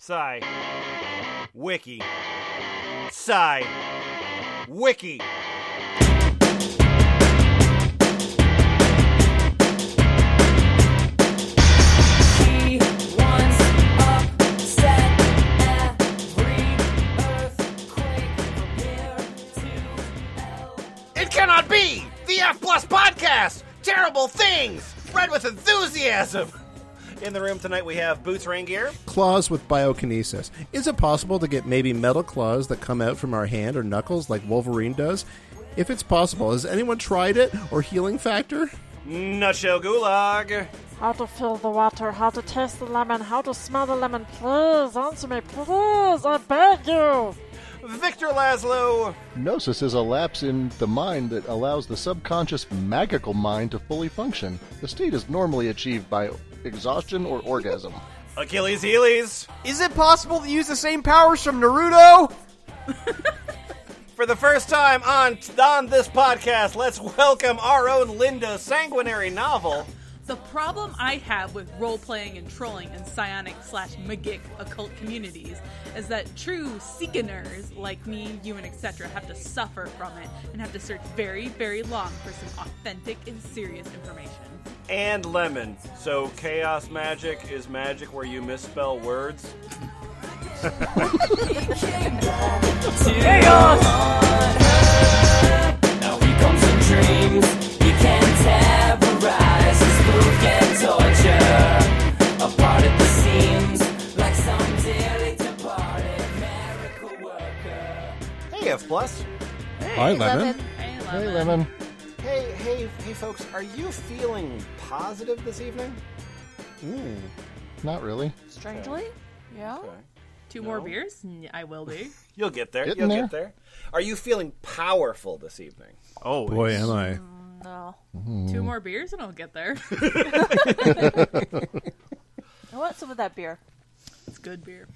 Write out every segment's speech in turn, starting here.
Psi. Wiki. Psi. Wiki. It cannot be! The F Plus Podcast! Terrible things! Read with enthusiasm! In the room tonight we have Boots Raingear. claws with biokinesis. Is it possible to get maybe metal claws that come out from our hand or knuckles like Wolverine does? If it's possible, has anyone tried it or healing factor? Nutshell Gulag. How to fill the water, how to taste the lemon, how to smell the lemon. Please answer me, please, I beg you. Victor Laszlo. Gnosis is a lapse in the mind that allows the subconscious magical mind to fully function. The state is normally achieved by exhaustion or orgasm. Achilles Heelies. Is it possible to use the same powers from Naruto? For the first time on, on this podcast, let's welcome our own Linda Sanguinary novel. The problem I have with role playing and trolling in psionic slash magic occult communities is that true seekeners like me, you, and etc. have to suffer from it and have to search very, very long for some authentic and serious information. And Lemon. So, chaos magic is magic where you misspell words. Now he comes in dreams. He can terrorize. His move can torture. Apart at the seams, like some dearly departed miracle worker. Hey, F Plus. Hi, Lemon. Hey, Hey, Lemon. Hey, hey, hey, folks. Are you feeling positive this evening? Not really. Strangely? Yeah? Two more beers? N- I will be. You'll get there. Getting You'll get there. Are you feeling powerful this evening? Oh, Boy, am I. No. Two more beers and I'll get there. I want some of that beer. it's good beer.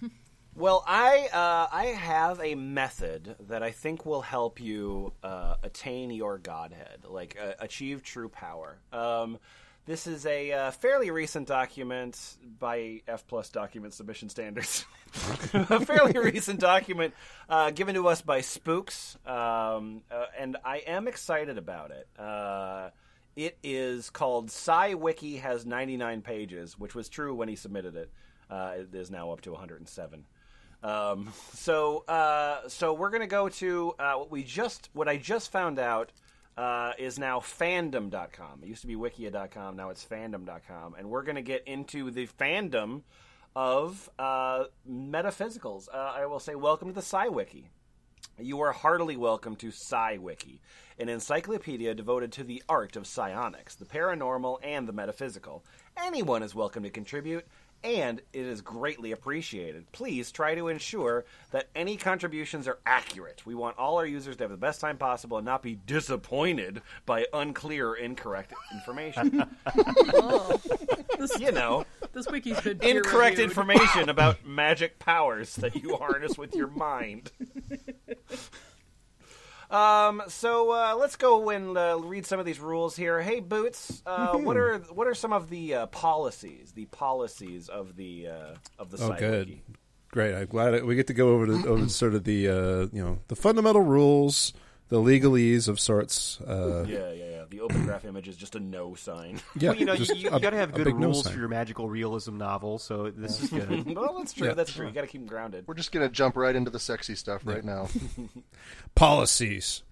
Well, I uh, I have a method that I think will help you uh, attain your godhead, like uh, achieve true power. Um, this is a uh, fairly recent document by F plus document submission standards. a fairly recent document uh, given to us by Spooks, um, uh, and I am excited about it. Uh, it is called Psi Wiki has 99 pages, which was true when he submitted it. Uh, it is now up to 107. Um, so, uh, so we're gonna go to uh, what we just, what I just found out uh, is now fandom.com. It used to be wikia.com, now it's fandom.com, and we're gonna get into the fandom of uh, metaphysicals. Uh, I will say, welcome to the Psi Wiki. You are heartily welcome to Psi Wiki, an encyclopedia devoted to the art of psionics, the paranormal, and the metaphysical. Anyone is welcome to contribute, and it is greatly appreciated. Please try to ensure that any contributions are accurate. We want all our users to have the best time possible and not be disappointed by unclear or incorrect information. This, oh. you know, this wiki's been incorrect reviewed. information about magic powers that you harness with your mind. Um, so uh, let's go and uh, read some of these rules here. Hey, Boots, uh, what are what are some of the uh, policies? The policies of the uh, of the Oh, site good. wiki? Great. I'm glad we get to go over to over sort of the uh, you know the fundamental rules, the legalese of sorts. Uh, Yeah, yeah, yeah. The open graph image is just a no sign. yeah, well, you know, you, you got to have good big no rules for your magical realism novel, so this is good. well, that's true. Yeah. That's true. You got to keep them grounded. We're just going to jump right into the sexy stuff right now. policies.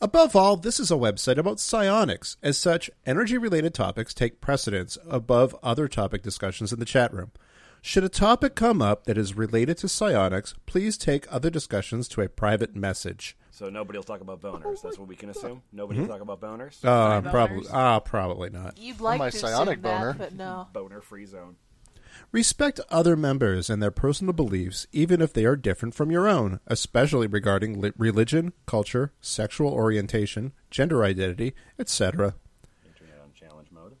Above all, this is a website about psionics. As such, energy related topics take precedence above other topic discussions in the chat room. Should a topic come up that is related to psionics, please take other discussions to a private message. So nobody will talk about boners. That's what we can assume. Nobody will talk about boners. Uh, boners. probably, ah, probably not. You'd like my to psionic assume that, but no. Boner free zone. Respect other members and their personal beliefs, even if they are different from your own, especially regarding li- religion, culture, sexual orientation, gender identity, etc. Internet on challenge mode.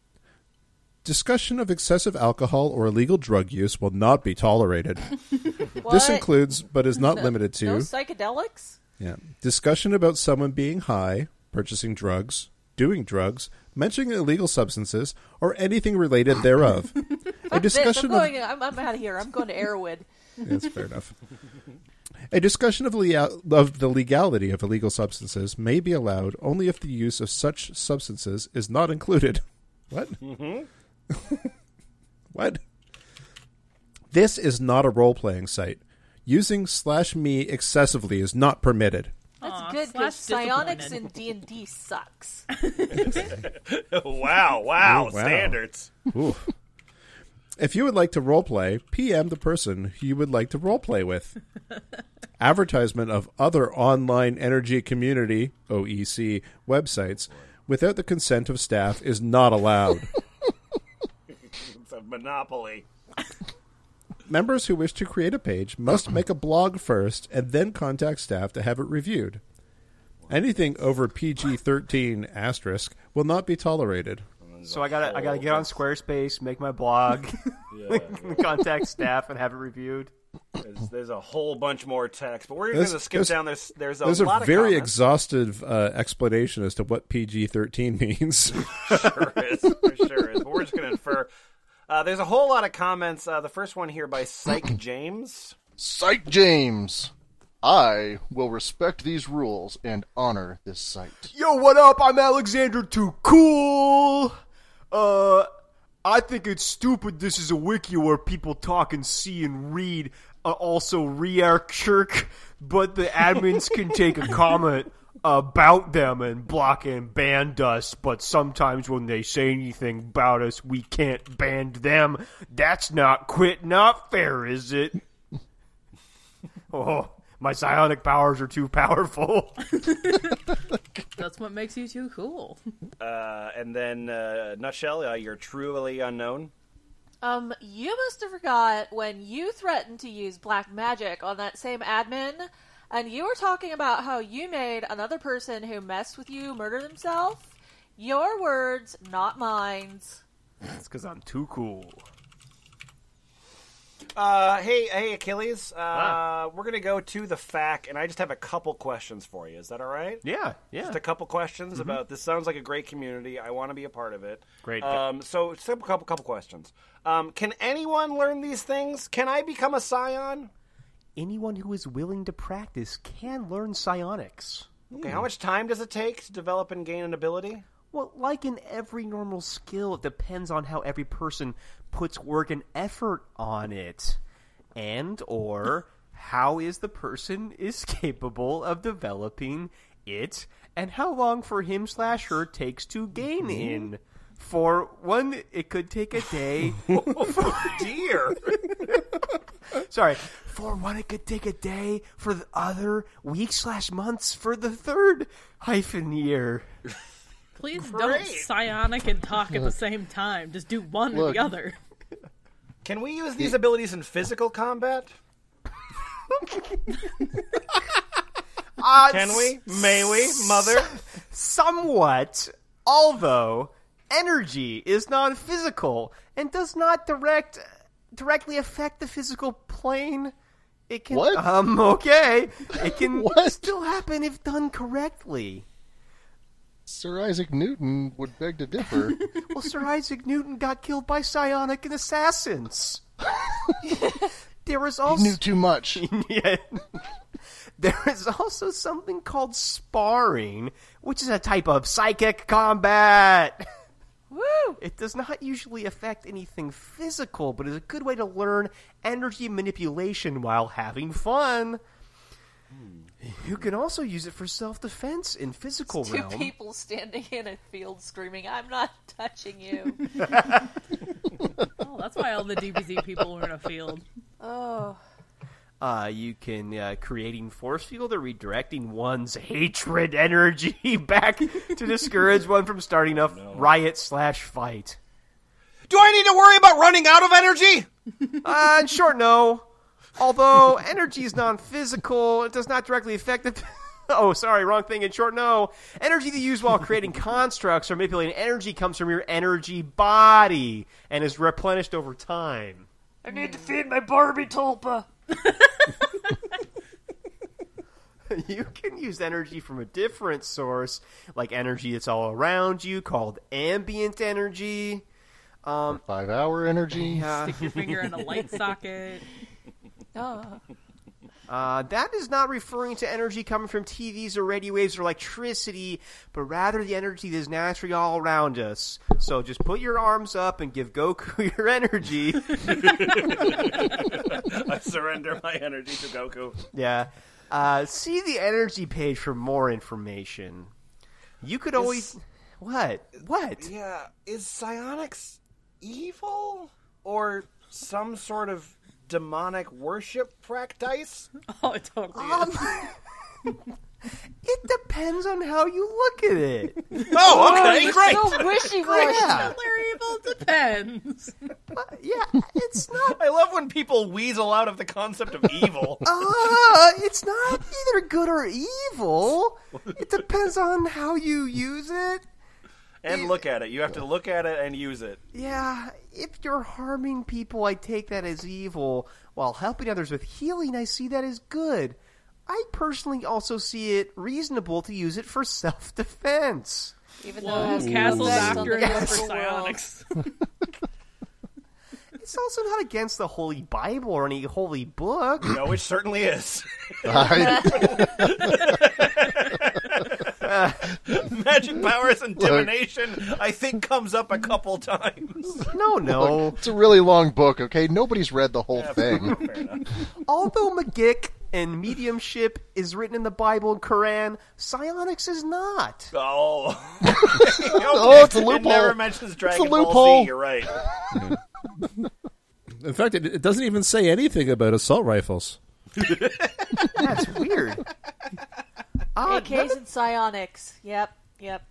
Discussion of excessive alcohol or illegal drug use will not be tolerated. This includes, but is not No- limited to, No psychedelics? Yeah, discussion about someone being high, purchasing drugs, doing drugs, mentioning illegal substances, or anything related thereof. This, discussion I'm of- I'm, I'm out of here. I'm going to Erowid. That's fair enough. A discussion of, of the legality of illegal substances may be allowed only if the use of such substances is not included. What? Mm-hmm. what? This is not a role playing site. Using slash me excessively is not permitted. That's Aw, good slash because psionics in D and D sucks. wow, wow, Oh, wow. standards. Ooh. If you would like to roleplay, PM the person who you would like to roleplay with. Advertisement of other online energy community (OEC) websites without the consent of staff is not allowed. It's a monopoly. Members who wish to create a page must make a blog first and then contact staff to have it reviewed. Anything over PG thirteen asterisk will not be tolerated. So I gotta I gotta get on Squarespace, make my blog, contact staff, and have it reviewed. There's, there's a whole bunch more text, but we're There's- going to skip there's- down. There's there's a There's lot a very comments. exhaustive uh, explanation as to what PG thirteen means. sure is. For sure is. But we're just going to infer. Uh, there's a whole lot of comments. Uh, the first one here by Psych James. Psych James. I will respect these rules and honor this site. Yo, what up? I'm Alexander Too Cool. Uh, I think it's stupid. This is a wiki where people talk and see and read. Uh, also, rearchirk, but the admins can take a comment about them and block and ban us. But sometimes when they say anything about us, we can't ban them. That's not quit, not fair, is it? oh, my psionic powers are too powerful. That's what makes you too cool. Uh, and then, uh, nutshell, uh, you're truly unknown. Um, you must have forgot when you threatened to use black magic on that same admin, and you were talking about how you made another person who messed with you murder themselves. Your words, not mine. It's because I'm too cool. Uh, hey, hey, Achilles. Uh, Ah. we're gonna go to the fact, and I just have a couple questions for you. Is that all right? Yeah, yeah. Just a couple questions about this. Sounds like a great community. I want to be a part of it. Great. Um, so, just a couple, couple questions. Um, can anyone learn these things? Can I become a psion? Anyone who is willing to practice can learn psionics. Okay, how much time does it take to develop and gain an ability? Well, like in every normal skill, it depends on how every person puts work and effort on it, and or how is the person is capable of developing it, and how long for him slash her takes to gain mm-hmm. in. For one, it could take a day. For dear. Sorry. For one, it could take a day. For the other, weeks slash months. For the third, hyphen year. Please Great. don't psionic and talk at the same time. Just do one or Look. the other. Can we use these abilities in physical combat? Uh, Can we? May we, mother? Somewhat, although energy is non-physical and does not direct directly affect the physical plane. It can What? um okay. It can still happen if done correctly. Sir Isaac Newton would beg to differ. Well, Sir Isaac Newton got killed by psionic and assassins. there was he also knew too much. Yeah. There is also something called sparring, which is a type of psychic combat. Woo! It does not usually affect anything physical, but is a good way to learn energy manipulation while having fun. Hmm. You can also use it for self-defense in physical Two realm. people standing in a field screaming, "I'm not touching you." Oh, that's why all the DBZ people were in a field. oh, Uh, you can uh, creating force field or redirecting one's hatred energy back to discourage one from starting a riot slash fight. Do I need to worry about running out of energy? Uh, in short, no. Although energy is non-physical, it does not directly affect the. oh, sorry, wrong thing. In short, no. Energy that you use while creating constructs or manipulating energy comes from your energy body and is replenished over time. I need to feed my Barbie tulpa. you can use energy from a different source, like energy that's all around you, called ambient energy. Um, Five hour energy. Yeah. Stick your finger in a light socket. Oh. Uh, that is not referring to energy coming from TVs or radio waves or electricity, but rather the energy that is naturally all around us. So just put your arms up and give Goku your energy. I surrender my energy to Goku. yeah. Uh, see the energy page for more information. You could always. What? What? Yeah, is psionics evil or some sort of demonic worship practice? Oh, it totally Um, is. it depends on how you look at it. Oh, okay, You're great. so wishy-washy. Yeah. They're evil depends. yeah, it's not I love when people weasel out of the concept of evil. Uh, it's not either good or evil. It depends on how you use it. and look at it. You have to look at it and use it. Yeah, if you're harming people, I take that as evil, while helping others with healing, I see that as good. I personally also see it reasonable to use it for self defense. Even though it Whoa, has Castle effect on Doctor the and for psionics. It's also not against the Holy Bible or any holy book. No, it certainly is. I, Magic powers and divination, I think, comes up a couple times. No, no. it's a really long book, okay? Nobody's read the whole thing. Fair enough. Although Magic and mediumship is written in the Bible and Quran, psionics is not. Oh. Oh, it's a It loophole. never mentions Dragon a Ball loophole. Z, you're right. In fact, it, it doesn't even say anything about assault rifles. That's weird. Uh, AKs and psionics. Yep, yep.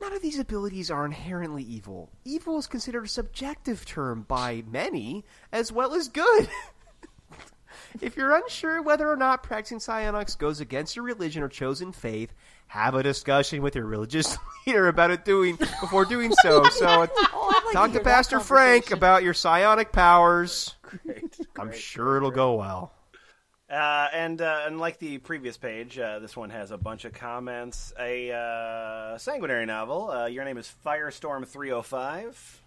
none of these abilities are inherently evil. Evil is considered a subjective term by many, as well as good. if you're unsure whether or not practicing psionics goes against your religion or chosen faith, have a discussion with your religious leader about it doing before doing so. So, Oh, like talk to to Pastor Frank about your psionic powers. Great. I'm great, sure it'll go well. Uh, and uh, unlike the previous page, uh, this one has a bunch of comments. A uh, sanguinary novel. Uh, your name is Firestorm 305.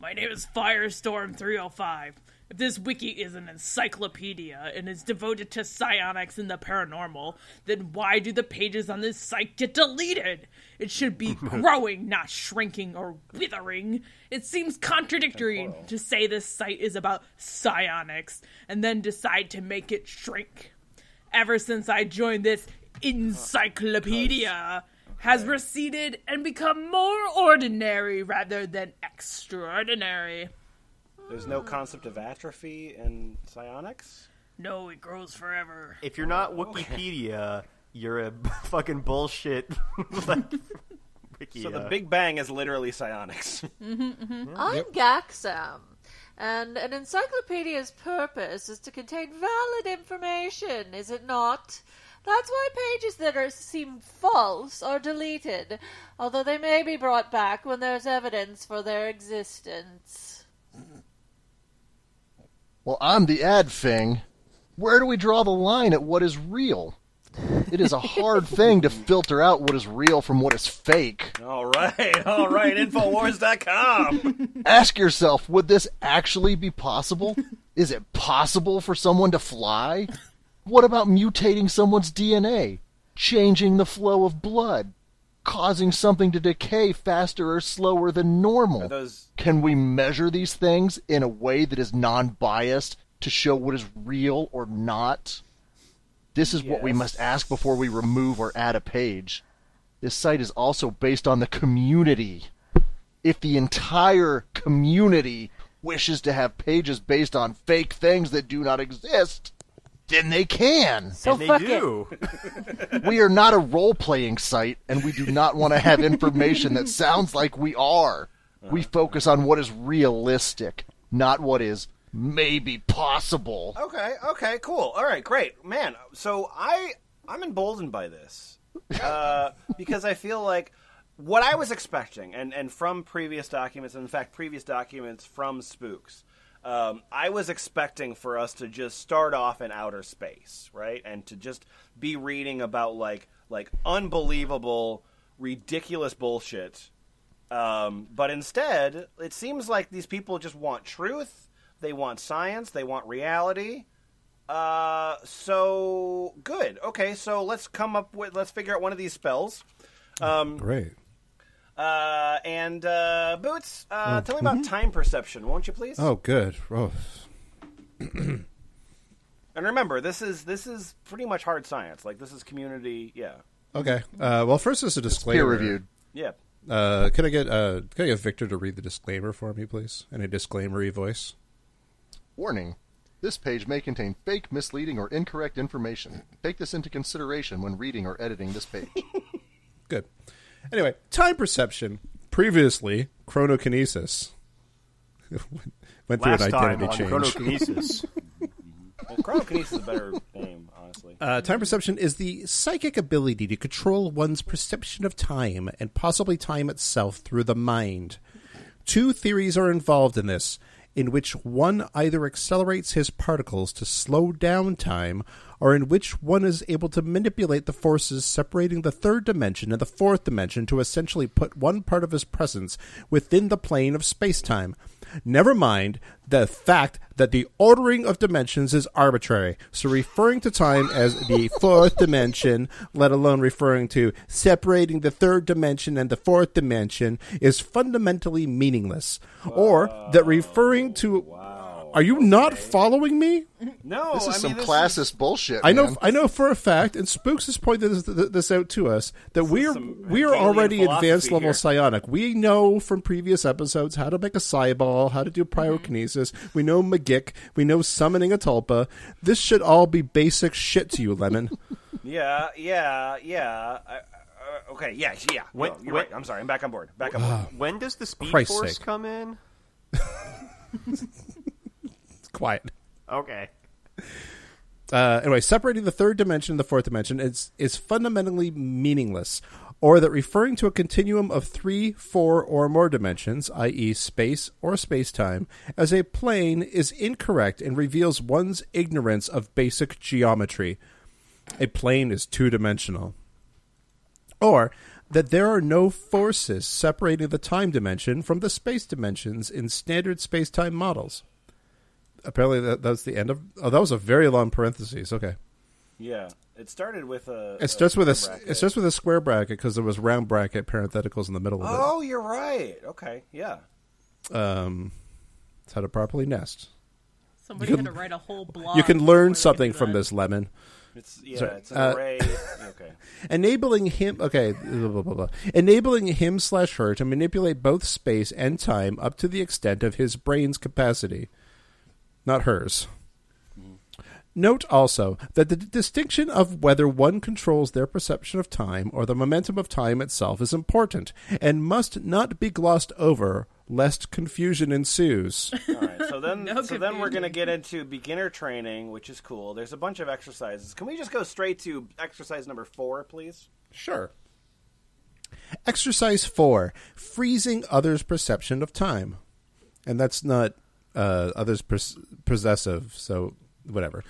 My name is Firestorm 305. If this wiki is an encyclopedia and is devoted to psionics and the paranormal, then why do the pages on this site get deleted? It should be growing, not shrinking or withering. It seems contradictory to say this site is about psionics and then decide to make it shrink. Ever since I joined this encyclopedia, has receded and become more ordinary rather than extraordinary. There's no concept of atrophy in psionics. No, it grows forever. If you're not Wikipedia, you're a fucking bullshit. like, Wiki, So the uh, Big Bang is literally psionics. I'm Gaxam, and an encyclopedia's purpose is to contain valid information, is it not? That's why pages that are seem false are deleted, although they may be brought back when there's evidence for their existence. Well, I'm the ad thing. Where do we draw the line at what is real? It is a hard thing to filter out what is real from what is fake. all right, all right. Infowars.com. Ask yourself, would this actually be possible? Is it possible for someone to fly? What about mutating someone's DNA? Changing the flow of blood? Causing something to decay faster or slower than normal? Those Can we measure these things in a way that is non biased to show what is real or not? This is what we must ask before we remove or add a page. This site is also based on the community. If the entire community wishes to have pages based on fake things that do not exist, then they can. So and they fuck it. do. We are not a role playing site, and we do not want to have information that sounds like we are. We uh-huh. focus on what is realistic, not what is maybe possible. Okay, okay, cool. All right, great. Man, so I I'm emboldened by this. Uh, because I feel like what I was expecting and and from previous documents, and in fact previous documents from Spooks, um, I was expecting for us to just start off in outer space, right? And to just be reading about like like unbelievable ridiculous bullshit Um, but instead, it seems like these people just want truth. They want science. They want reality. Uh, so good. Okay, so let's come up with let's figure out one of these spells. Um, Great. uh, and uh, Boots, uh, tell me about time perception, won't you, please? Oh, good. Oh, And remember, this is this is pretty much hard science. Like this is community. Yeah, okay. Uh, well, first is a disclaimer. Peer reviewed. yeah. Uh, can I get uh, can I get Victor to read the disclaimer for me, please, in a disclaimery voice? Warning. This page may contain fake, misleading, or incorrect information. Take this into consideration when reading or editing this page. Good. Anyway, time perception. Previously, chronokinesis. Went through Last an time identity on change. chronokinesis. Well, chronokinesis is a better name, honestly. Uh, time perception is the psychic ability to control one's perception of time and possibly time itself through the mind. Two theories are involved in this, in which one either accelerates his particles to slow down time, or in which one is able to manipulate the forces separating the third dimension and the fourth dimension to essentially put one part of his presence within the plane of space-time. Never mind the fact that the ordering of dimensions is arbitrary. So referring to time as the fourth dimension, let alone referring to separating the third dimension and the fourth dimension, is fundamentally meaningless. Or that referring to Are you not following me? No, This is I mean, some this classist bullshit. I know, man. I know for a fact, and Spooks has pointed this, this out to us that we are we are already philosophy advanced level here. psionic. We know from previous episodes how to make a psiball, how to do pyrokinesis. We know Magic. We know summoning a tulpa. This should all be basic shit to you, Lemon. Yeah, yeah, yeah. I, uh, okay, yeah, yeah. When- No, you're when- right. I'm sorry. I'm back on board. Back on board. when does the Speed Christ's Force sake. come in? Quiet. Okay. uh, anyway, separating the third dimension and the fourth dimension is is fundamentally meaningless, or that referring to a continuum of three, four, or more dimensions, i.e., space or space-time, as a plane is incorrect and reveals one's ignorance of basic geometry. A plane is two-dimensional. Or that there are no forces separating the time dimension from the space dimensions in standard space-time models apparently that, that's the end of. Oh, that was a very long parenthesis. Okay, Yeah, it started with a. it starts with a. bracket. It starts with a square bracket because there was round bracket parentheticals in the middle of it. Oh, you're right. Okay, yeah. Um, it's how to properly nest. Somebody You had to write a whole blog. You can learn something from this lemon. It's yeah. Sorry, It's an uh, array. okay. enabling him okay blah, blah, blah, blah. enabling him slash her to manipulate both space and time up to the extent of his brain's capacity not hers note also that the d- distinction of whether one controls their perception of time or the momentum of time itself is important and must not be glossed over lest confusion ensues All right. So then, No so then we're confusion. gonna get into beginner training, which is cool. There's a bunch of exercises. Can we just go straight to exercise number four, please? Sure. Exercise four: freezing others' perception of time, and that's not uh, others pers- possessive. So whatever.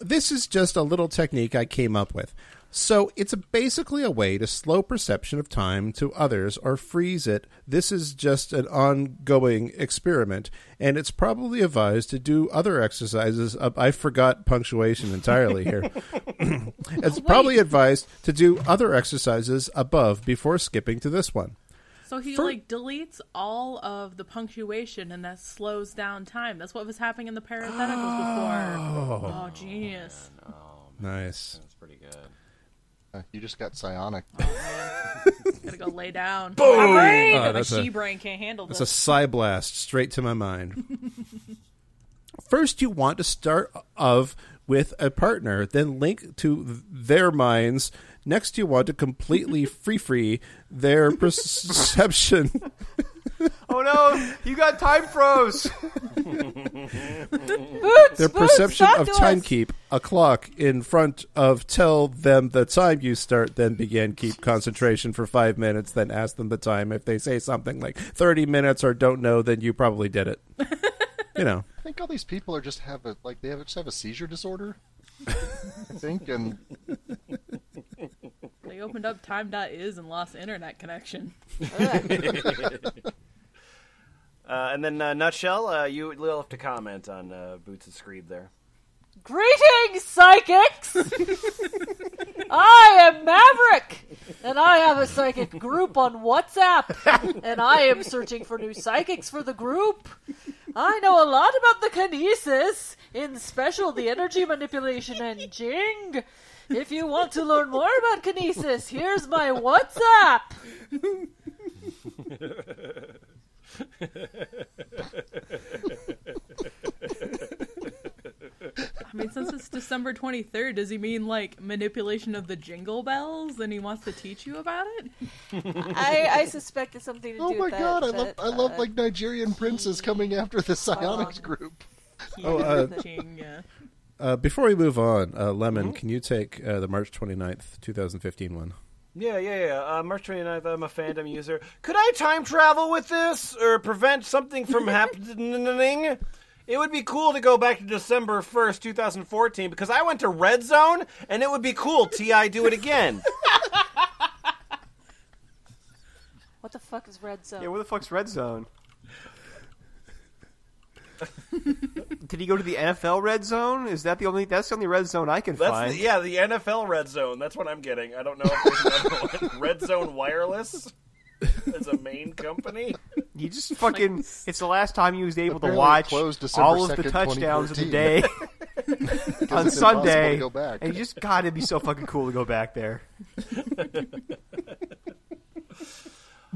This is just a little technique I came up with. So it's a, basically a way to slow perception of time to others or freeze it. This is just an ongoing experiment, and it's probably advised to do other exercises. I forgot punctuation entirely here. it's probably advised to do other exercises above before skipping to this one. So he For- like deletes all of the punctuation, and that slows down time. That's what was happening in the parentheticals before. Oh, genius! Nice. That's pretty good. Uh, you just got psionic. Gotta go lay down. Boom! My brain, Oh, my that's a- she brain can't handle That's a psi blast straight to my mind. First, you want to start of with a partner, then link to their minds. Next, you want to completely free free their perception. Oh no, you got time froze. Boots, their Boots, perception of to time keep a clock in front of tell them the time you start then begin keep concentration for five minutes then ask them the time if they say something like 30 minutes or don't know then you probably did it you know I think all these people are just have a like they have just have a seizure disorder. I think, and They They opened up time.is and lost internet connection. Uh, and then, uh, Nutshell, uh, you will have to comment on uh, Boots' screed there. Greetings, psychics! I am Maverick, and I have a psychic group on WhatsApp, and I am searching for new psychics for the group. I know a lot about the kinesis, in special the energy manipulation and Jing. If you want to learn more about kinesis, here's my WhatsApp. I mean, since it's December 23rd, does he mean like manipulation of the jingle bells and he wants to teach you about it? I, I suspect it's something to do Oh my with that, god, I love that, I love uh, like Nigerian princes coming after the psionics group. Oh, uh, Jing, yeah. Uh, before we move on, uh, Lemon, Mm-hmm. can you take uh, the March 29th, 2015 one? Yeah, yeah, yeah. Uh, March 29th, I'm a fandom user. Could I time travel with this or prevent something from happening? It would be cool to go back to December 1st, 2014, because I went to Red Zone, and it would be cool. T.I. do it again. What the fuck is Red Zone? Yeah, where the fuck's Red Zone? Did he go to the NFL Red Zone? Is that the only? That's the only Red Zone I can That's find. the, yeah, the NFL Red Zone. That's what I'm getting. I don't know if there's another one. Red Zone Wireless is a Maine company. He just fucking. It's the last time he was able to Apparently it watch all of the touchdowns of the day on Sunday. to go back. And you just God, it'd be so fucking cool to go back there.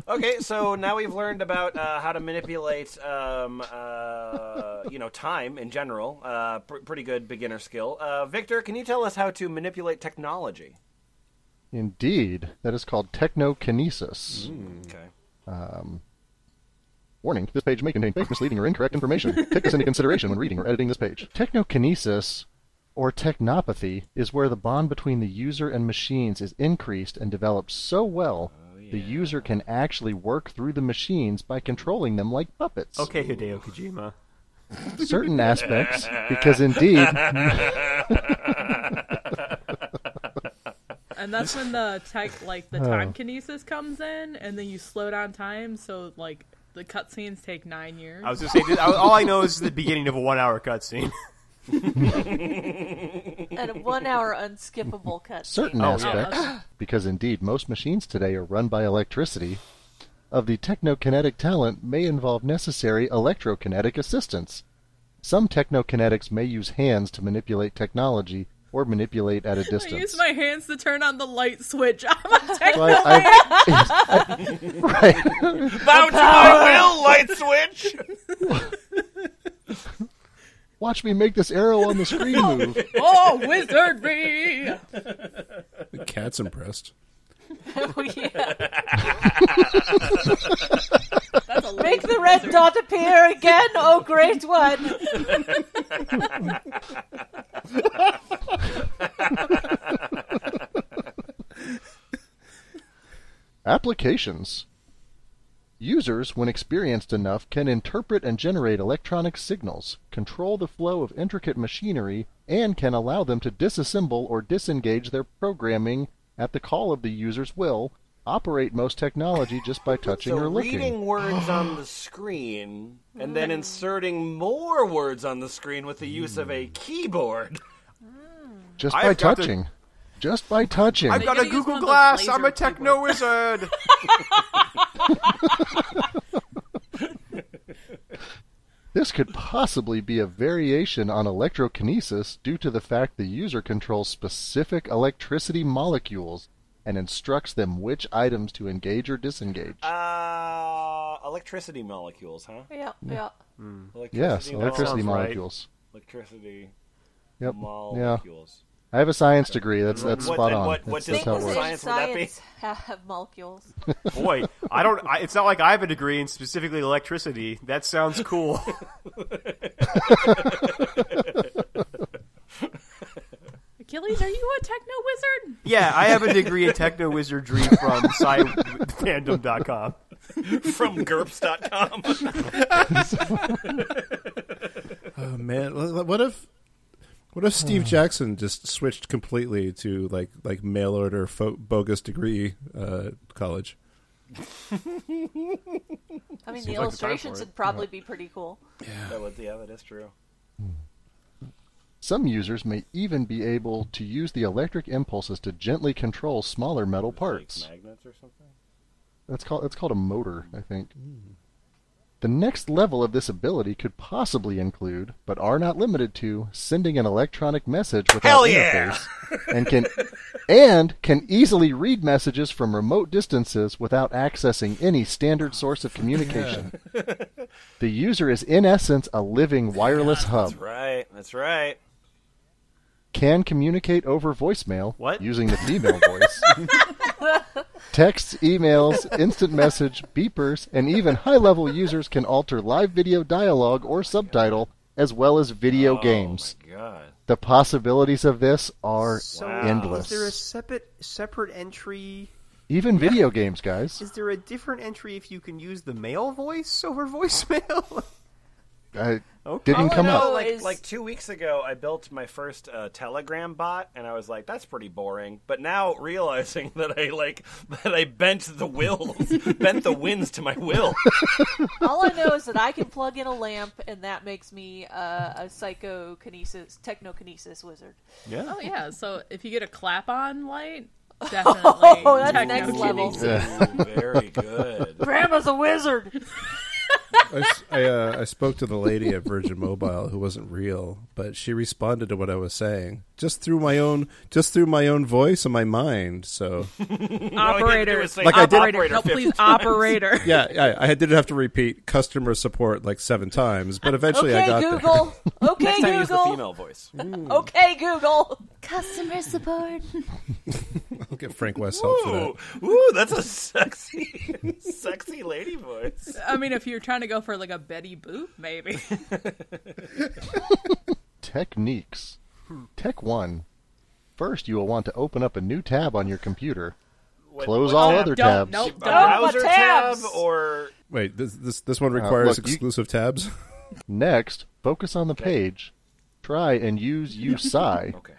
Okay, so now we've learned about uh, how to manipulate, um, uh, you know, time in general. Uh, pr- pretty good beginner skill. Uh, Victor, can you tell us how to manipulate technology? Indeed, that is called technokinesis. Okay. Warning: This page may contain fake, misleading, or incorrect information. Take this into consideration when reading or editing this page. Technokinesis, or technopathy, is where the bond between the user and machines is increased and developed so well the user can actually work through the machines by controlling them like puppets. Okay, Hideo Kojima. Certain aspects, because indeed, And that's when the tech, like the time kinesis comes in, and then you slow down time, so like the cutscenes take nine years. I was just saying. All I know is the beginning of a one-hour cutscene. and a one hour unskippable cutscene. certain Oh, yeah. aspects, because indeed most machines today are run by electricity, of the technokinetic talent may involve necessary electrokinetic assistance. Some technokinetics may use hands to manipulate technology or manipulate at a distance. I use my hands to turn on the light switch. I'm a tech So I- I- right. Bow to my will, light switch. Watch me make this arrow on the screen move. Oh, wizardry! The cat's impressed. Oh, yeah. That's a Make the red dot appear again, oh great one! Applications. Users, when experienced enough, can interpret and generate electronic signals, control the flow of intricate machinery, and can allow them to disassemble or disengage their programming at the call of the user's will, operate most technology just by touching So or looking. reading words on the screen and then inserting more words on the screen with the use of a keyboard. Just I've by got touching. Just by touching. I've got a Google one of those Glass. I'm a techno wizard. This could possibly be a variation on electrokinesis due to the fact the user controls specific electricity molecules and instructs them which items to engage or disengage. Uh, electricity molecules, huh? Yeah, yeah. Electricity yes, electricity Sounds right. molecules. Electricity Yep. Yeah. Molecules. I have a science degree. That's that's What- spot on. what- what that's, does that's how it works. Science would that be? have molecules. Boy, I don't. I, it's not like I have a degree in specifically electricity. That sounds cool. Achilles, are you a techno wizard? yeah, I have a degree in techno wizardry from scifandom.com. From GURPS.com. Oh man, what if What if Steve hmm. Jackson just switched completely to like like mail order fo- bogus degree uh, college? I mean, Seems the like illustrations for would probably be pretty cool. Yeah, That would, yeah, that is true. Hmm. Some users may even be able to use the electric impulses to gently control smaller metal parts. Like magnets or something. That's called that's called a motor, I think. Hmm. The next level of this ability could possibly include, but are not limited to, sending an electronic message without Hell yeah! interface, and can and can easily read messages from remote distances without accessing any standard source of communication. the user is in essence a living wireless hub. That's right. That's right. Can communicate over voicemail What? using the female voice. Texts, emails, instant message, beepers, and even high level users can alter live video dialogue or subtitle as well as video oh, games. Oh my god. The possibilities of this are So endless. is there a separate separate entry? Even video games, guys. Is there a different entry if you can use the male voice over voicemail? I Okay. didn't All come know up. Like is- like two weeks ago, I built my first uh, Telegram bot, and I was like, "That's pretty boring." But now realizing that I like that I bent the wills, bent the winds to my will. All I know is that I can plug in a lamp, and that makes me uh, a psychokinesis, technokinesis wizard. Yeah. Oh yeah, so if you get a clap-on light, definitely. Oh, that's next level. kinesis. Ooh, very good. Grandma's a wizard. I, I, uh, I spoke to the lady at Virgin Mobile who wasn't real, but she responded to what I was saying just through my own just through my own voice and my mind. So Operator, was say Like I did- operator, operator help, please, operator. yeah, I, I didn't have to repeat customer support like seven times, but eventually I Okay, got there. Google. Okay, Next time, use the Google. female voice. Okay, Google. Customer support. I'll get Frank West help for that. Ooh, ooh, that's a sexy, sexy lady voice. I mean, if you're trying to go for like a Betty Boop, maybe. Techniques. Hmm. Tech 1. First, you will want to open up a new tab on your computer. What- Close what all tab? other Don't, tabs. nope, A don't. browser my tab tabs. or Wait, this this this one requires uh, look, you- exclusive tabs. Next, focus on the page. Try and use USI. okay.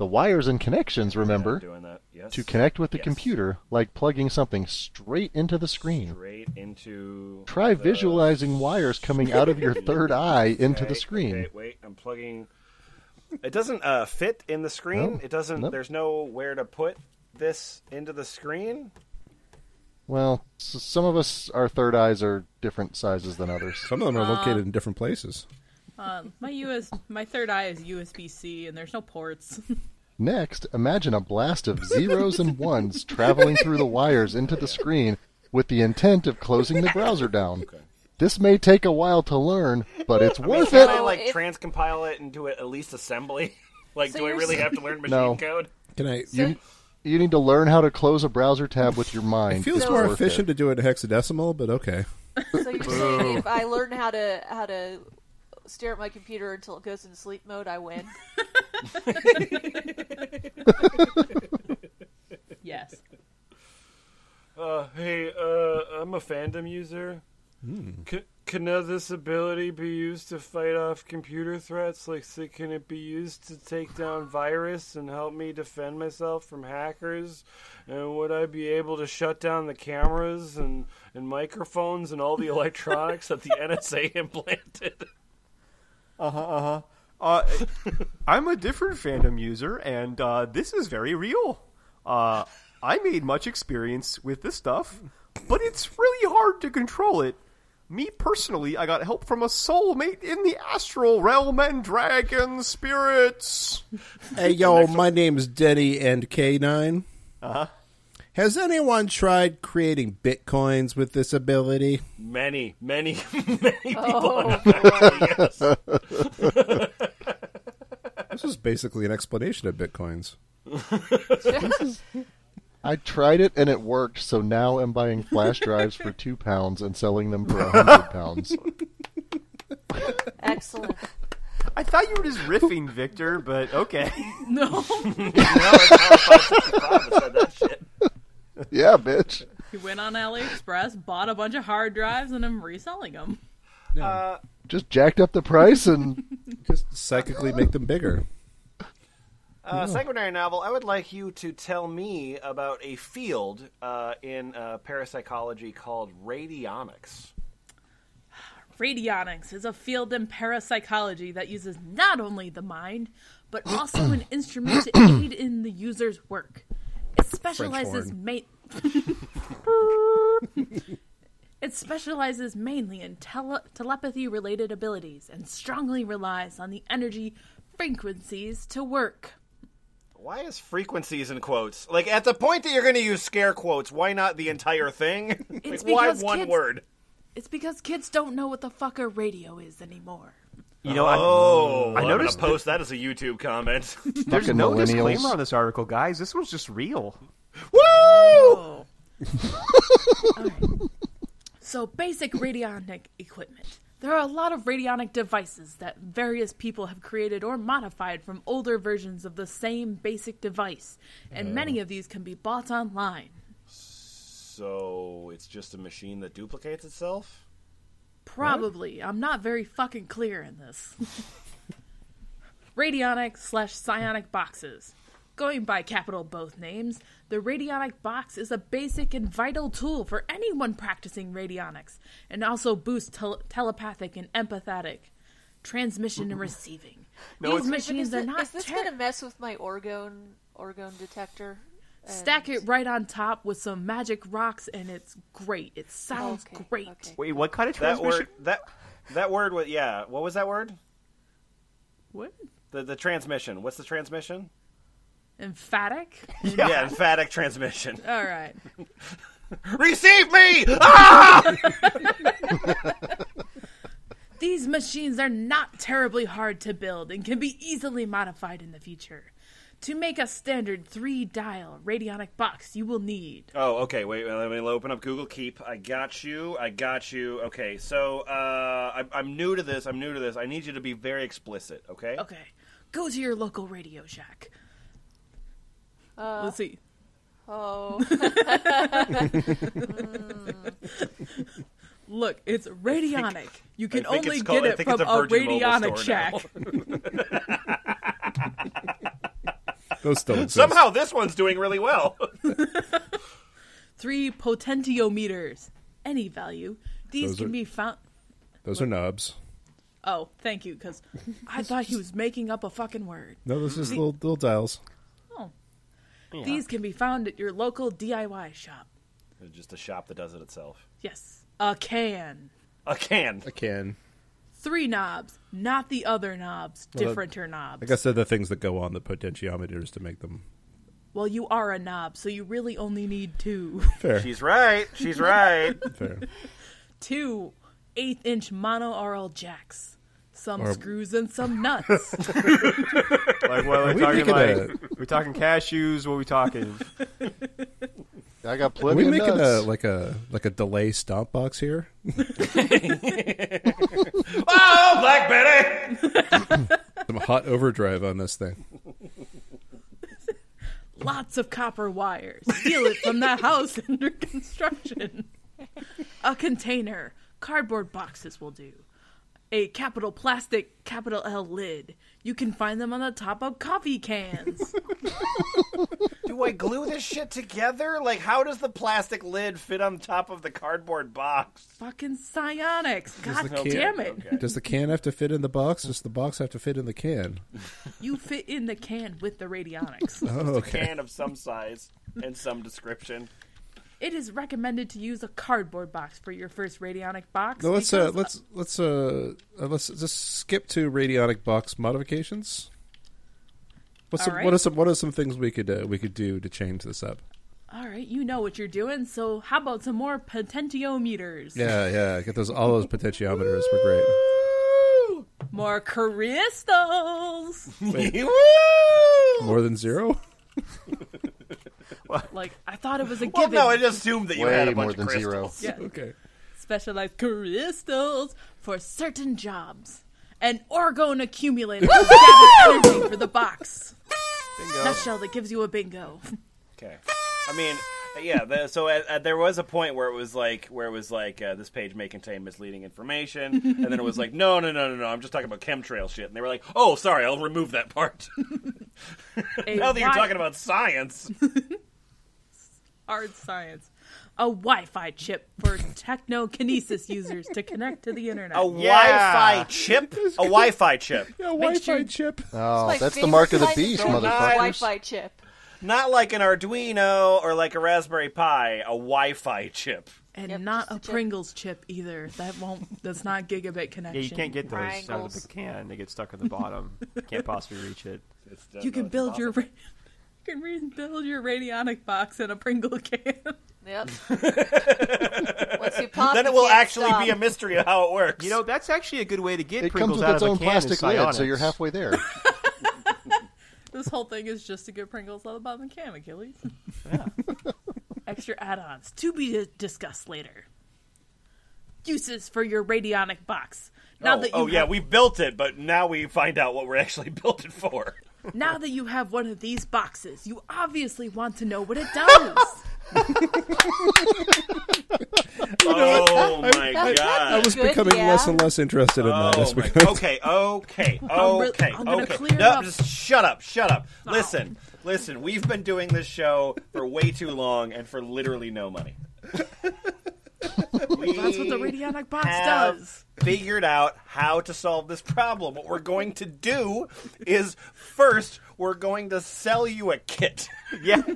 The wires and connections, remember, doing that. Yes. to connect with the Yes. computer, like plugging something straight into the screen. straight into. Try the- visualizing wires coming out of your third eye into the Okay, screen. Okay, wait, I'm plugging. It doesn't uh, fit in the screen. No, it doesn't. nope. There's nowhere to put this into the screen. Well, s- some of us, our third eyes are different sizes than others. Some of them are located in different places. Um, my US, my third eye is USB C, and there's no ports. Next, imagine a blast of zeros and ones traveling through the wires into the screen with the intent of closing the browser down. This may take a while to learn, but it's worth Can it. I like If- transcompile it into at least assembly? like, So do I really s- have to learn machine No. code? Can I? You, you need to learn how to close a browser tab with your mind. it feels more efficient it. to do it in hexadecimal, but okay. So you're saying if I learn how to how to stare at my computer until it goes into sleep mode, I win? yes. Uh, hey, uh, I'm a fandom user. Can, can now this ability be used to fight off computer threats? Like, so can it be used to take down virus and help me defend myself from hackers? And would I be able to shut down the cameras and, and microphones and all the electronics that the NSA implanted? Uh, huh, uh huh. Uh I'm a different fandom user, and uh, this is very real. Uh, I made much experience with this stuff, but it's really hard to control it. Me personally, I got help from a soulmate in the astral realm and dragon spirits. Hey, yo, my name's Denny and K9. Uh-huh. Has anyone tried creating bitcoins with this ability? Many, many, many people. Oh, yes. This is basically an explanation of bitcoins. I tried it and it worked, so now I'm buying flash drives for two pounds and selling them for a hundred pounds. excellent. I thought you were just riffing, Victor, but okay. No. Now Yeah, bitch. he went on AliExpress, bought a bunch of hard drives, and I'm reselling them. Just jacked up the price and Just psychically make them bigger. uh, sanguinary novel, I would like you to tell me about a field uh, in uh, parapsychology called radionics. Radionics is a field in parapsychology that uses not only the mind, but also an instrument to aid in the user's work. It specializes horn. ma- It specializes mainly in tele- telepathy related abilities and strongly relies on the energy frequencies to work. Why is frequencies in quotes? Like at the point that you're going to use scare quotes, why not the entire thing? It's like, why one kids- word? It's because kids don't know what the fuck a radio is anymore. You know, I, Oh, I I'm noticed gonna post that as a YouTube comment. there's Fucking no millennials. disclaimer on this article, guys. This was just real. Woo! So, basic radionic equipment. There are a lot of radionic devices that various people have created or modified from older versions of the same basic device, and uh. many of these can be bought online. So it's just a machine that duplicates itself. Probably. I'm not very fucking clear in this. Radionic slash psionic boxes. Going by capital both names, the radionic box is a basic and vital tool for anyone practicing radionics, and also boosts tel- telepathic and empathetic transmission and receiving. No, These machines is, are thi- not is this ter- gonna mess with my orgone orgone detector? Stack it right on top with some magic rocks, and it's great. It sounds Okay, great. okay. Wait, what kind of That transmission? word. That that word. Was, yeah. What was that word? What? The the transmission. What's the transmission? Emphatic? Yeah, emphatic transmission. All right. Receive me! Ah! These machines are not terribly hard to build and can be easily modified in the future. To make a standard three dial radionic box, you will need Oh, okay. Wait, let me open up Google Keep. I got you. I got you. Okay, so uh, I'm, I'm new to this. I'm new to this. I need you to be very explicit. Okay. Okay, go to your local Radio Shack. Let's see. Oh, Look, it's radionic. You can only called- get it from a, a radionic store shack. Those still exist. Somehow this one's doing really well. Three potentiometers. Any value. These Those can are- be found. Those are knobs. Oh, thank you, because I thought he was making up a fucking word. No, those are just little little dials. Oh. These can be found at your local DIY shop. Just a shop that does it itself. Yes, a can. A can. A can. Three knobs, not the other knobs, Well, differenter knobs. Like I said, the things that go on the potentiometers to make them Well, you are a knob, so you really only need two. fair. She's right. She's right. fair. two eighth inch mono RL jacks. Some Or- screws and some nuts. Like, what are we we talking making like? a- we talking cashews? What are we talking? I got plenty. Are we of making a like a like a delay stomp box here? Oh, Black Betty. Some hot overdrive on this thing. Lots of copper wires. Steal it from that house under construction. A container. Cardboard boxes will do. A capital plastic capital L lid. You can find them on the top of coffee cans. Do I glue this shit together? Like, how does the plastic lid fit on top of the cardboard box? Fucking psionics. God the can- damn it. Okay. Does the can have to fit in the box? Does the box have to fit in the can? You fit in the can with the radionics. Oh, okay. Can of some size and some description. It is recommended to use a cardboard box for your first radionic box. No, let's uh, let's let's uh, uh let's just skip to radionic box modifications. What's some, All right. what are some what are some things we could uh, we could do to change this up? All right, you know what you're doing. So how about some more potentiometers? Yeah, yeah, get those all those potentiometers were great. More crystals. Woo! More than zero? Like I thought it was a Well, given. no, I just assumed that you Way had a more than of zero. Yeah. Okay. Specialized crystals for certain jobs. An orgone accumulator to gather energy for the box. Bingo. Nutshell that gives you a bingo. Okay. I mean, yeah. The, so uh, uh, there was a point where it was like, where it was like, uh, this page may contain misleading information, and then it was like, no, no, no, no, no. I'm just talking about chemtrail shit, and they were like, oh, sorry, I'll remove that part. A now that you're talking about science, hard science. A Wi-Fi chip for technokinesis users to connect to the internet. a Wi-Fi chip, a Wi-Fi chip, Yeah, Make Wi-Fi sure- chip. Oh, that's the mark of the beast, thing is motherfuckers. Wi-Fi chip. Not like an Arduino or like a Raspberry Pi, a Wi-Fi chip. and Yep, not a a chip. Pringles chip either. That won't. That's not gigabit connection. Yeah, you can't get those out of Triangles. the can. They get stuck at the bottom. Can't possibly reach it. You can build your. ra- You can rebuild your radionic box in a Pringle can. Yep. Once you pop, Then it will actually stop. be a mystery of how it works. You know, that's actually a good way to get It Pringles comes with out its of a own can. plastic lid, so you're halfway there. This whole thing is just to get Pringles out of the bottom of the can, Achilles. Yeah. Extra add-ons to be discussed later. Uses for your radionic box. Now oh, that oh, you oh yeah, have- we built it, but now we find out what we're actually built it for. now that you have one of these boxes, you obviously want to know what it does. Oh my That- god! I was Good, becoming yeah. less and less interested in that. Oh as we my- go. okay, okay, I'm re- okay, I'm gonna okay. clear no, up. just shut up, shut up. Listen, listen. We've been doing this show for way too long and for literally no money. We That's what the radionic box have does. Figured out how to solve this problem. What we're going to do is first we're going to sell you a kit. Yeah.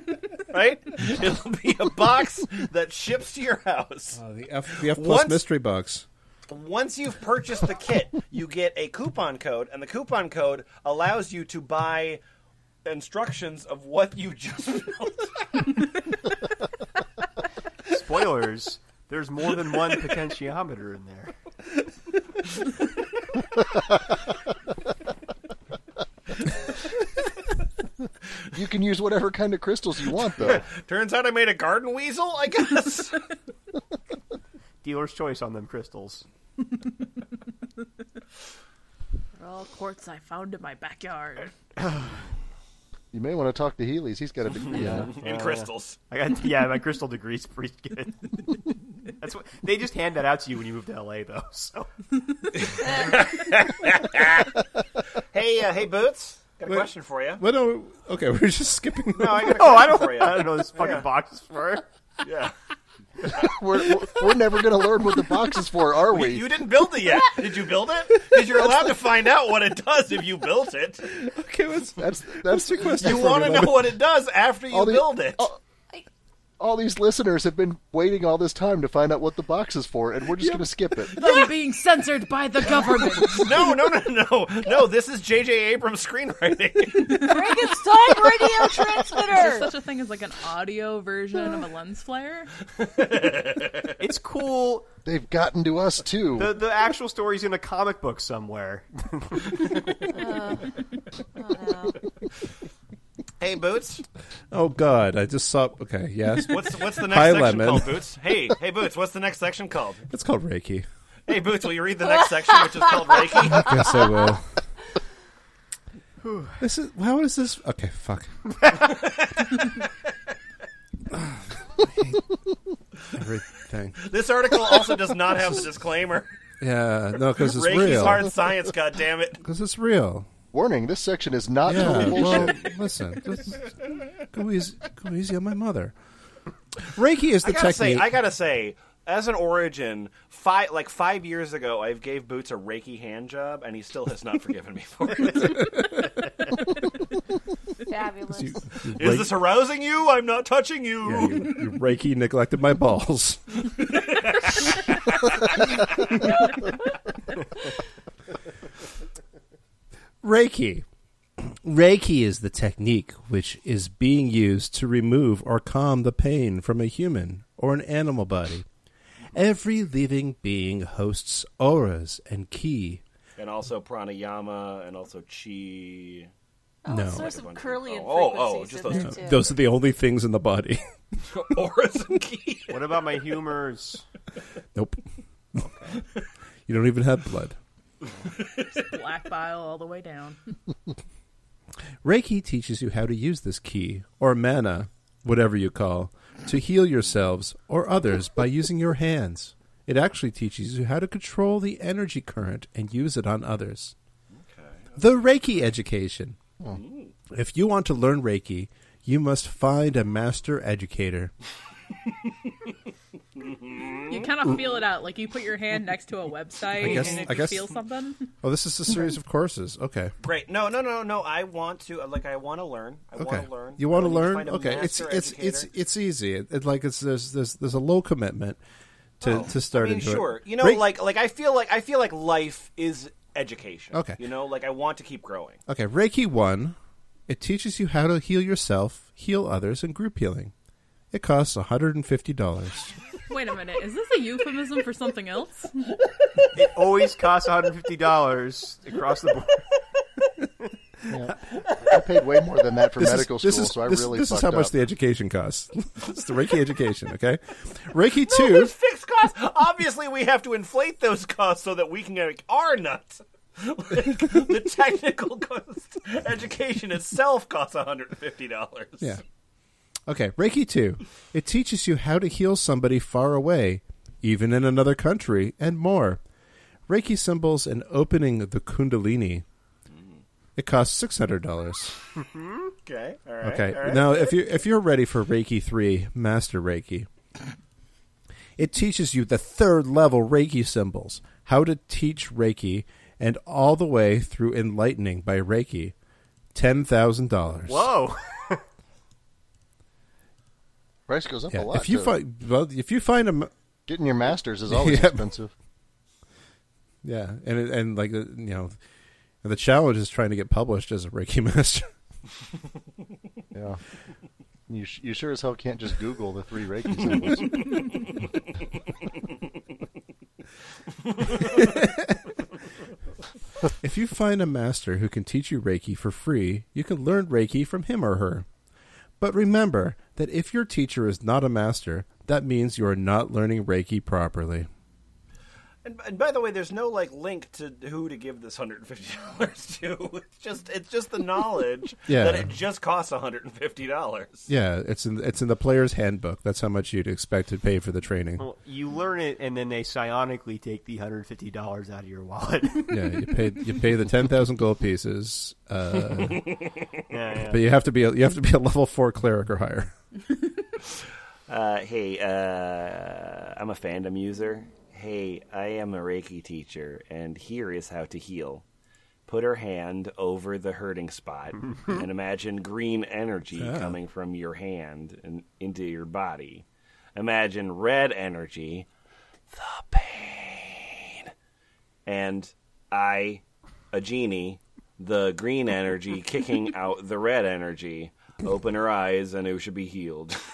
Right? It'll be a box that ships to your house. Uh, the F, the F plus Once- mystery box. Once you've purchased the kit, you get a coupon code, and the coupon code allows you to buy instructions of what you just built. Spoilers. There's more than one potentiometer in there. You can use whatever kind of crystals you want, though. Turns out I made a garden weasel, I guess. Dealer's choice on them crystals. They're all quartz I found in my backyard. You may want to talk to Heelies. He's got a degree in it. In crystals. I got yeah, my crystal degree's pretty good. That's what they just hand that out to you when you move to LA, though. So Hey, uh, hey, Boots. Got a Wait. question for you. Well, no, okay, we're just skipping. No, I got a oh, I question don't, for you. I don't know this fucking Yeah. box is for. Yeah. We're, we're, we're never going to learn what the box is for, are we? You didn't build it yet. Did you build it? Because you're allowed to find out what it does if you built it. okay, let's, That's that's the question. You want to know what it does after you All the- build it. oh. All these listeners have been waiting all this time to find out what the box is for, and we're just going to skip it. Them being censored by the government. No, no, no, no, no. This is J.J. Abrams screenwriting. Frankenstein radio Is there transmitter. such a thing as like an audio version of a lens flare? It's cool. They've gotten to us too. The the actual story's in a comic book somewhere. Oh, Hey, Boots. Oh God, I just saw. Okay, yes, What's what's the next Hi, section Lemon. called, Boots? Hey, hey, Boots. What's the next section called? it's called Reiki. Hey, Boots. Will you read the next section, which is called Reiki? Yes, I will. this is how is this? Okay, fuck. Everything. This article also does not have the disclaimer. Yeah, no, because it's Reiki's real. hard science. God damn it. Because it's real. Warning: This section is not Yeah. total Well, bullshit. listen. Just go easy. Go easy on my mother. Reiki is the I gotta technique. say, I gotta say, as an origin, five like five years ago, I gave Boots a Reiki hand job, and he still has not forgiven me for it. Fabulous. You- you Is this arousing you? I'm not touching you. Yeah, you, you Reiki neglected my balls. Reiki. Reiki is the technique which is being used to remove or calm the pain from a human or an animal body. Every living being hosts auras and ki. And also pranayama, and also chi. Oh, No. so there's some Kirlian Oh, oh, frequencies just those there, too. Those are the only things in the body. Auras and ki. What about my humors? nope. you don't even have blood. Black bile all the way down. Reiki teaches you how to use this key, or mana, whatever you call, to heal yourselves or others by using your hands. It actually teaches you how to control the energy current and use it on others. Okay. The Reiki education. Hmm. If you want to learn Reiki, you must find a master educator. You mm-hmm. kind of mm. feel it out, like you put your hand next to a website, I guess- and if I you guess- feel something, Oh, this is a series of courses. Okay. Great. No, no, no, no. I want to uh, like. I want to learn. I Okay. want to learn. You want to learn? okay. It's it's it's educator. it's easy. It, it, like it's there's there's there's a low commitment to oh. to start I mean, into sure. it. You know, Rei- like like I feel like I feel like life is education. Okay. You know, like I want to keep growing. Okay, Reiki 1, it teaches you how to heal yourself, heal others, and group healing. It costs $150. Wait a minute, is this a euphemism for something else? It always costs $150 across the board. Yeah. I paid way more than that for This is- medical school, this is, so I this, really this is fucked how much the education costs. it's the Reiki education, okay? Reiki No, 2, there's fixed costs. Obviously, we have to inflate those costs so that we can get our nuts. Like, the technical cost, education itself costs $150. yeah. Okay, Reiki 2, it teaches you how to heal somebody far away, even in another country, and more. Reiki symbols and opening the Kundalini. It costs $600. Okay. All right. Okay. all right. Now, if you if you're ready for Reiki three, Master Reiki, it teaches you the third level Reiki symbols, how to teach Reiki, and all the way through enlightening by Reiki. Ten thousand dollars. Whoa. Price goes up a lot. If you find well, if you find a Getting your master's is always Yep. expensive. yeah, and it- and like uh, you know, the challenge is trying to get published as a Reiki master. Yeah. You, you sure as hell can't just Google the three Reiki symbols. If you find a master who can teach you Reiki for free, you can learn Reiki from him or her. But remember that if your teacher is not a master, that means you are not learning Reiki properly. And, and by the way, there's no like link to who to give this hundred and fifty dollars to. It's just it's just the knowledge Yeah. that it just costs hundred and fifty dollars. Yeah, it's in it's in the player's handbook. That's how much you'd expect to pay for the training. Well, you learn it, and then they psionically take the $150 out of your wallet. Yeah, you pay you pay the ten thousand gold pieces, uh, yeah, yeah. but you have to be a, you have to be a level four cleric or higher. Uh, hey, uh, I'm a fandom user. Hey, I am a Reiki teacher, and here is how to heal. Put her hand over the hurting spot and imagine green energy coming from your hand and into your body. Imagine red energy, the pain. And I, a genie, the green energy kicking out the red energy. Open her eyes and it should be healed.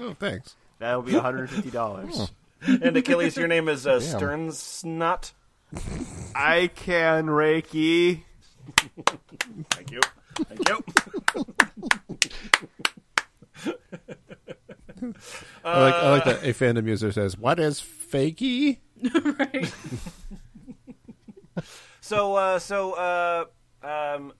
Oh, thanks. That'll be $150. and Achilles, your name is uh, Sternsnut. I can Reiki. Thank you. Thank you. I like I like that a fandom user says, "What is fakey?" right. So, uh, so, uh, um,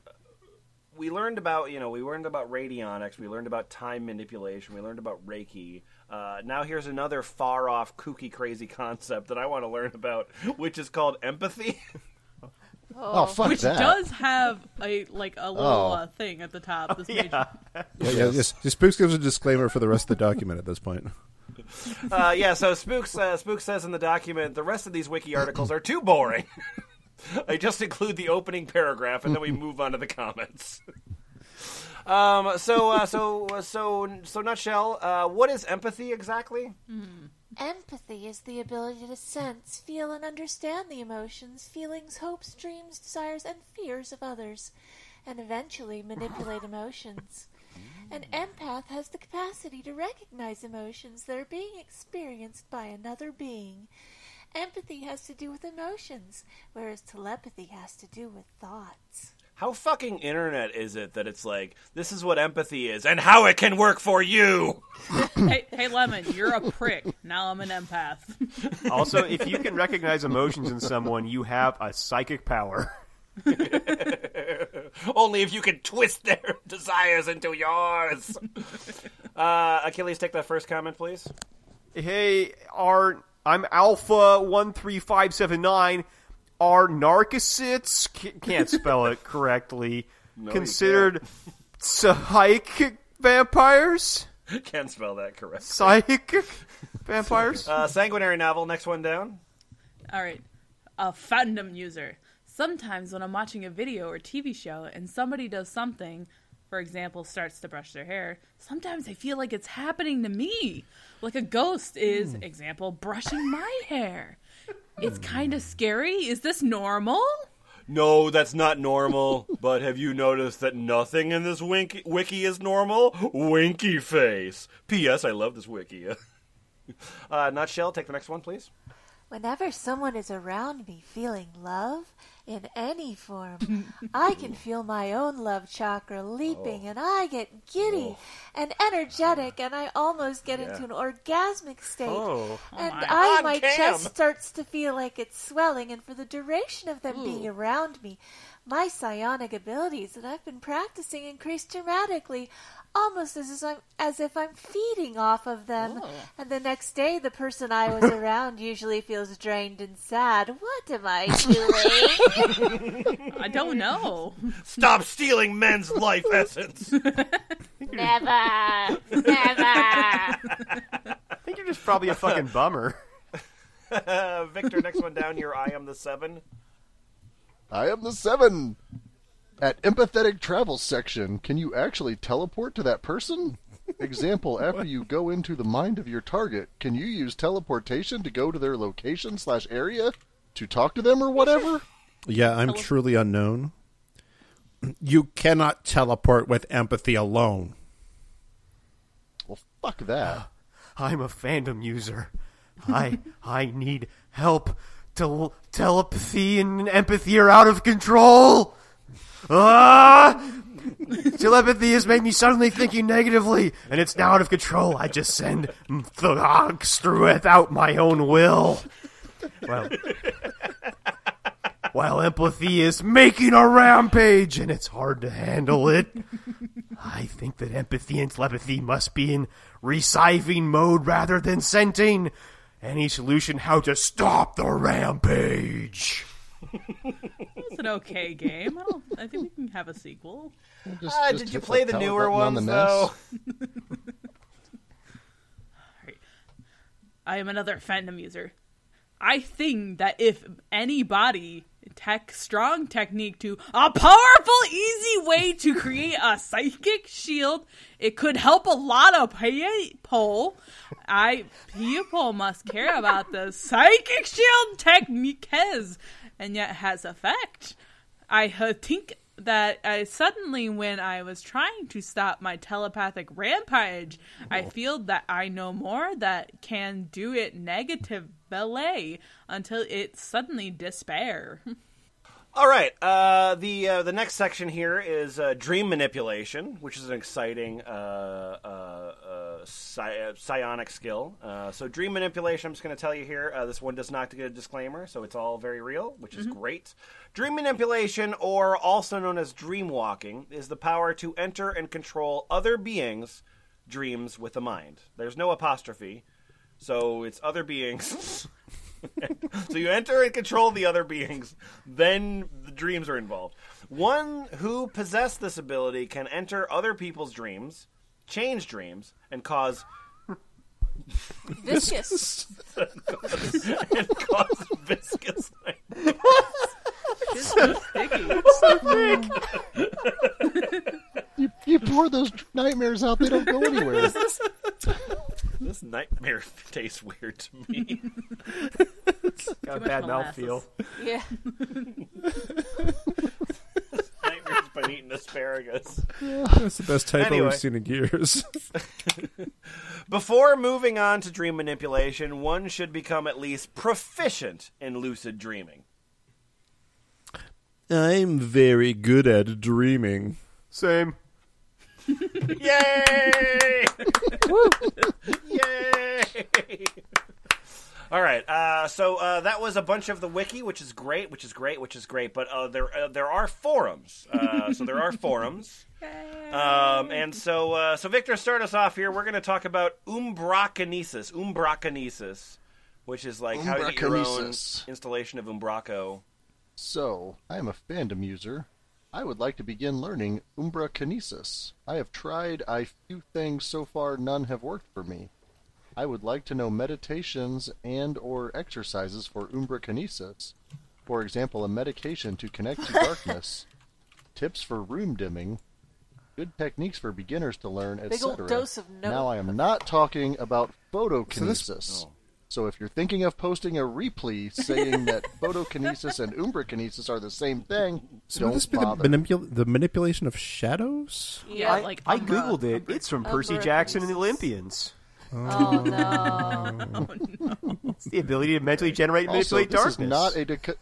we learned about you know we learned about radionics, we learned about time manipulation, we learned about Reiki. Uh, now here's another far off, kooky, crazy concept that I want to learn about, which is called empathy. Oh, fuck Which that. does have a like a little Oh. uh, thing at the top. This page. Yeah, yeah. Just, just Spooks gives a disclaimer for the rest of the document at this point. uh, yeah, so Spooks uh, Spooks says in the document the rest of these wiki articles are too boring. I just include the opening paragraph and then we move on to the comments. Um, so, uh, so, so, so, nutshell. Uh, what is empathy exactly? Empathy is the ability to sense, feel, and understand the emotions, feelings, hopes, dreams, desires, and fears of others, and eventually manipulate emotions. An empath has the capacity to recognize emotions that are being experienced by another being. Empathy has to do with emotions, whereas telepathy has to do with thoughts. How fucking internet is it that it's like this is what empathy is and how it can work for you? hey, hey, Lemon, you're a prick. Now I'm an empath. Also, if you can recognize emotions in someone, you have a psychic power. Only if you can twist their desires into yours. Uh, Achilles, take that first comment, please. Hey, our I'm Alpha one three five seven nine. Are narcocytes ca- can't spell it correctly. No, considered psychic vampires? you can't spell that correct. Psychic vampires? Uh, sanguinary novel. Next one down. All right. A fandom user. Sometimes when I'm watching a video or TV show and somebody does something, for example, starts to brush their hair, sometimes I feel like it's happening to me. Like a ghost is, example, brushing my hair. It's kind of scary. Is this normal? No, that's not normal. but have you noticed that nothing in this wink- wiki is normal? Winky face. P.S. I love this wiki. uh, Nutshell, take the next one, please. Whenever someone is around me feeling love in any form, I can feel my own love chakra leaping oh. and I get giddy oh. and energetic and I almost get into an orgasmic state. Oh. and oh my I, God, my Cam. chest starts to feel like it's swelling and for the duration of them being around me, my psionic abilities that I've been practicing increase dramatically, almost as if I'm, as if I'm feeding off of them. Oh. And the next day, the person I was around usually feels drained and sad. What am I doing? I don't know. Stop stealing men's life essence. never, never. I think you're just probably a fucking bummer. Victor, next one down. here. I am the seven. I am the seven. At empathetic travel section, can you actually teleport to that person? Example, after you go into the mind of your target, can you use teleportation to go to their location slash area to talk to them or whatever? Yeah, I'm truly unknown. You cannot teleport with empathy alone. Well, fuck that. I'm a fandom user. I I need help. Tel- telepathy and empathy are out of control. Ah! Telepathy has made me suddenly thinking negatively, and it's now out of control. I just send thugs through without my own will. Well, while empathy is making a rampage, and it's hard to handle it. I think that empathy and telepathy must be in receiving mode rather than scenting. Any solution how to stop the rampage? It's an okay game. I don't. I think we can have a sequel. Just- Uh, just did you hit play the power newer button on ones the though? I am another fandom user. I think that if anybody tech strong technique to a powerful, easy way to create a psychic shield, it could help a lot of people. I people must care about the psychic shield techniques, and yet has effect. I uh, think that I suddenly, when I was trying to stop my telepathic rampage, I feel that I know more that can do it negative ballet until it suddenly despair. All right. Uh, the uh, the next section here is uh, dream manipulation, which is an exciting uh, uh, uh, psi- uh, psionic skill. Uh, so, dream manipulation. I'm just going to tell you here. Uh, this one does not get a disclaimer, so it's all very real, which is great. Dream manipulation, or also known as dream walking, is the power to enter and control other beings' dreams with the mind. There's no apostrophe, so it's other beings. so you enter and control the other beings, then the dreams are involved. One who possess this ability can enter other people's dreams, change dreams, and cause Viscous. and cause viscous. You, you pour those nightmares out, they don't go anywhere. This nightmare tastes weird to me. Got a bad molasses. mouthfeel. Yeah. Nightmare's been eating asparagus. That's the best typo Anyway. we've seen in years. Before moving on to dream manipulation, one should become at least proficient in lucid dreaming. I'm very good at dreaming. Same. Yay! Yay! All right, uh, so uh, that was a bunch of the wiki, which is great, which is great, which is great. But uh, there uh, there are forums, uh, so there are forums, um, and so uh, so Victor, start us off here. We're going to talk about umbrakinesis, umbrakinesis, which is like how to get your own installation of Umbraco. So, I am a fandom user. I would like to begin learning Umbra Kinesis. I have tried a few things so far, none have worked for me. I would like to know meditations and or exercises for Umbra Kinesis. For example, a medication to connect to darkness, tips for room dimming, good techniques for beginners to learn, Big ol' etc. dose of no- Now I am not talking about photokinesis. So this- oh. So if you're thinking of posting a reply saying that photokinesis and umbrakinesis are the same thing, So don't would this be the, bother. manipul- the manipulation of shadows? Yeah, I, like I Umbra. googled it. It's from Percy Umbra Jackson and the Olympians. Oh, oh. no! It's the ability to mentally generate and also, manipulate this darkness. is not a dic-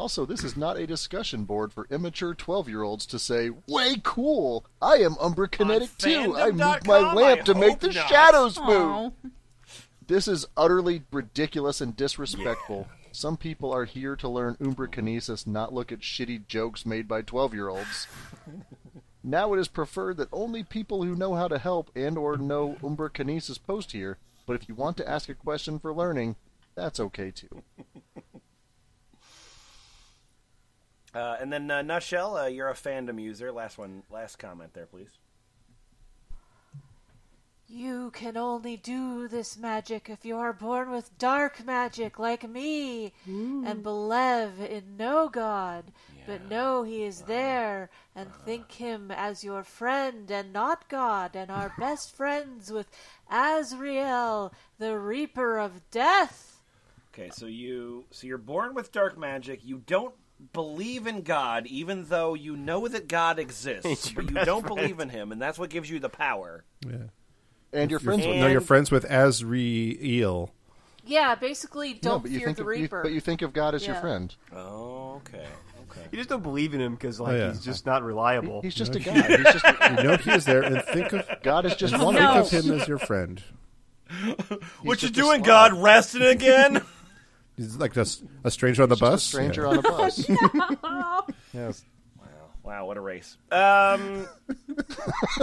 Also, this is not a discussion board for immature 12-year-olds to say, "Way cool! I am Umbra Kinetic too. I moved my lamp I to make the not." shadows move." Aw. This is utterly ridiculous and disrespectful. Some people are here to learn Umbra Kinesis, not look at shitty jokes made by 12-year-olds. now it is preferred that only people who know how to help and or know Umbra Kinesis post here, but if you want to ask a question for learning, that's okay too. Uh, and then uh, Nutshell, uh, you're a fandom user. Last one, last comment there, please. You can only do this magic if you are born with dark magic like me and believe in no God, but know he is there and think him as your friend and not God and are best friends with Azrael, the Reaper of Death. Okay, so you so you're born with dark magic. You don't believe in God, even though you know that God exists, but you don't friend. believe in Him, and that's what gives you the power. Yeah. And you're friends with No, you're friends with Azrael. Yeah, basically, don't but you fear think the of, you, but you think of God as your friend. Oh, okay, okay. You just don't believe in him because like Oh, yeah. he's just not reliable. He's just a God. He's just You know he is there, and think of God is just and one think of of him as your friend. what you just doing. God? Resting again? He's like just a stranger on the bus. stranger Yeah. on a bus. yes. Wow. Wow, what a race. Um.